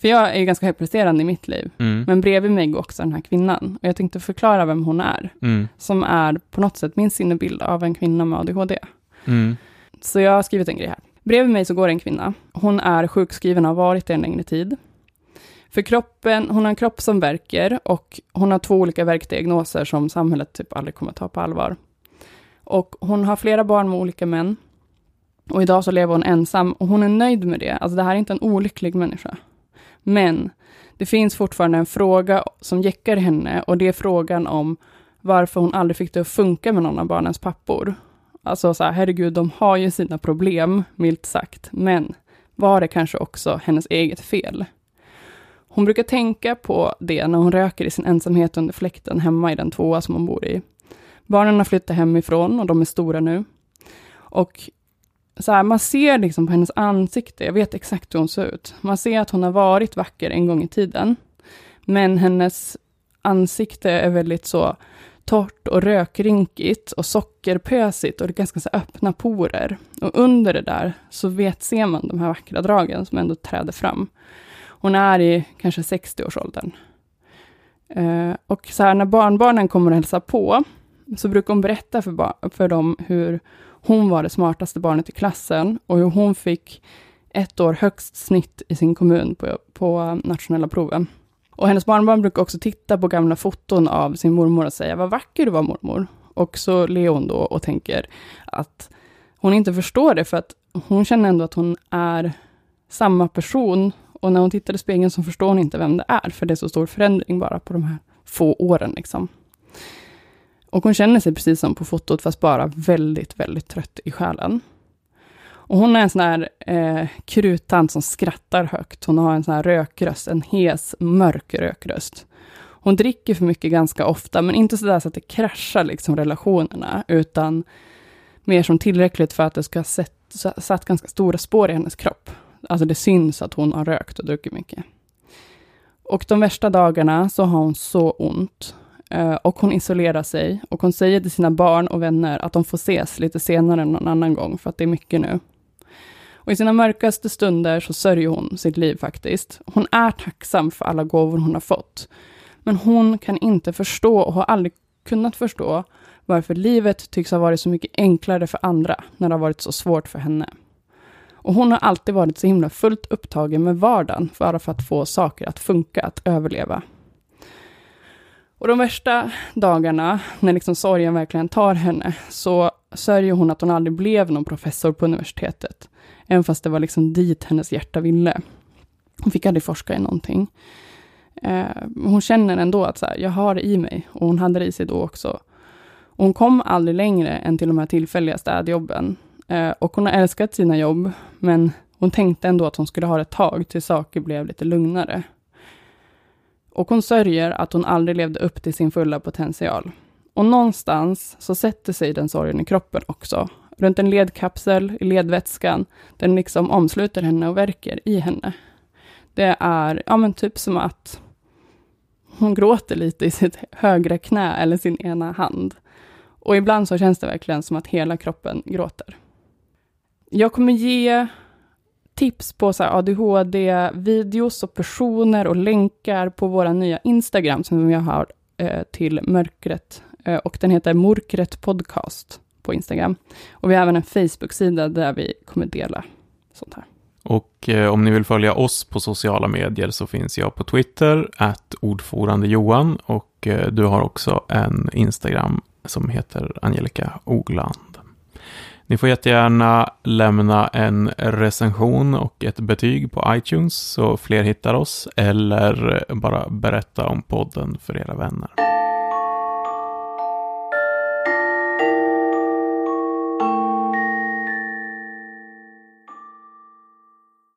för jag är ju ganska högpresterande i mitt liv, Mm. men bredvid mig går också den här kvinnan. Och jag tänkte förklara vem hon är, Mm. som är på något sätt min sinnebild av en kvinna med ADHD. Mm. Så jag har skrivit en grej här. Bredvid mig så går en kvinna. Hon är sjukskriven och har varit det en längre tid. För kroppen, hon har en kropp som verkar och hon har två olika verkdiagnoser som samhället typ aldrig kommer ta på allvar. Och hon har flera barn med olika män. Och idag så lever hon ensam och hon är nöjd med det. Alltså det här är inte en olycklig människa. Men det finns fortfarande en fråga som jäckar henne och det är frågan om varför hon aldrig fick det att funka med någon av barnens pappor. Alltså så här, herregud, de har ju sina problem, milt sagt, men var det kanske också hennes eget fel? Hon brukar tänka på det när hon röker i sin ensamhet under fläkten hemma i den tvåa som hon bor i. Barnen har flyttat hemifrån och de är stora nu. Och så här, man ser liksom på hennes ansikte, jag vet exakt hur hon ser ut. Man ser att hon har varit vacker en gång i tiden. Men hennes ansikte är väldigt så torrt och rökrinkigt och sockerpösigt och det är ganska så öppna porer. Och under det där så vet, ser man de här vackra dragen som ändå träder fram. Hon är i kanske 60-årsåldern. Eh, och så här när barnbarnen kommer och hälsar på, så brukar hon berätta för, för dem hur hon var det smartaste barnet i klassen och hur hon fick ett år högst snitt i sin kommun på, på eh, nationella proven. Och hennes barnbarn brukar också titta på gamla foton av sin mormor och säga, vad vacker du var mormor. Och så ler hon då och tänker att hon inte förstår det, för att hon känner ändå att hon är samma person. Och när hon tittar i spegeln så förstår hon inte vem det är, för det är så stor förändring bara på de här få åren. Liksom. Och hon känner sig precis som på fotot, fast bara väldigt, väldigt trött i själen. Och hon är en sån här eh, kruttant som skrattar högt. Hon har en sån här rökröst, en hes, mörk rökröst. Hon dricker för mycket ganska ofta, men inte sådär så att det kraschar liksom relationerna, utan mer som tillräckligt för att det ska ha sett, satt ganska stora spår i hennes kropp. Alltså det syns att hon har rökt och druckit mycket. Och de värsta dagarna så har hon så ont. Eh, och hon isolerar sig och hon säger till sina barn och vänner att de får ses lite senare någon annan gång, för att det är mycket nu. Och i sina mörkaste stunder så sörjer hon sitt liv faktiskt. Hon är tacksam för alla gåvor hon har fått. Men hon kan inte förstå och har aldrig kunnat förstå varför livet tycks ha varit så mycket enklare för andra när det har varit så svårt för henne. Och hon har alltid varit så himla fullt upptagen med vardagen bara för att få saker att funka, att överleva. Och de värsta dagarna, när liksom sorgen verkligen tar henne, så sörjer hon att hon aldrig blev någon professor på universitetet. Även fast det var liksom dit hennes hjärta ville. Hon fick aldrig forska i någonting. Eh, hon känner ändå att så här, jag har det i mig, och hon hade det i sig då också. Och hon kom aldrig längre än till de här tillfälliga städjobben. Eh, och hon har älskat sina jobb, men hon tänkte ändå att hon skulle ha det ett tag, tills saker blev lite lugnare. Och hon sörjer att hon aldrig levde upp till sin fulla potential. Och någonstans så sätter sig den sorgen i kroppen också. Runt en ledkapsel i ledvätskan. Den liksom omsluter henne och verkar i henne. Det är, ja men typ som att hon gråter lite i sitt högra knä eller sin ena hand. Och ibland så känns det verkligen som att hela kroppen gråter. Jag kommer ge tips på ADHD-videos och personer och länkar på våra nya Instagram som jag har eh, till mörkret. Eh, och den heter Mörkret Podcast på Instagram. Och vi har även en Facebook-sida där vi kommer dela sånt här. Och eh, om ni vill följa oss på sociala medier så finns jag på Twitter, att ordförande Johan och eh, du har också en Instagram som heter Angelica Ogland. Ni får jättegärna lämna en recension och ett betyg på iTunes så fler hittar oss eller bara berätta om podden för era vänner.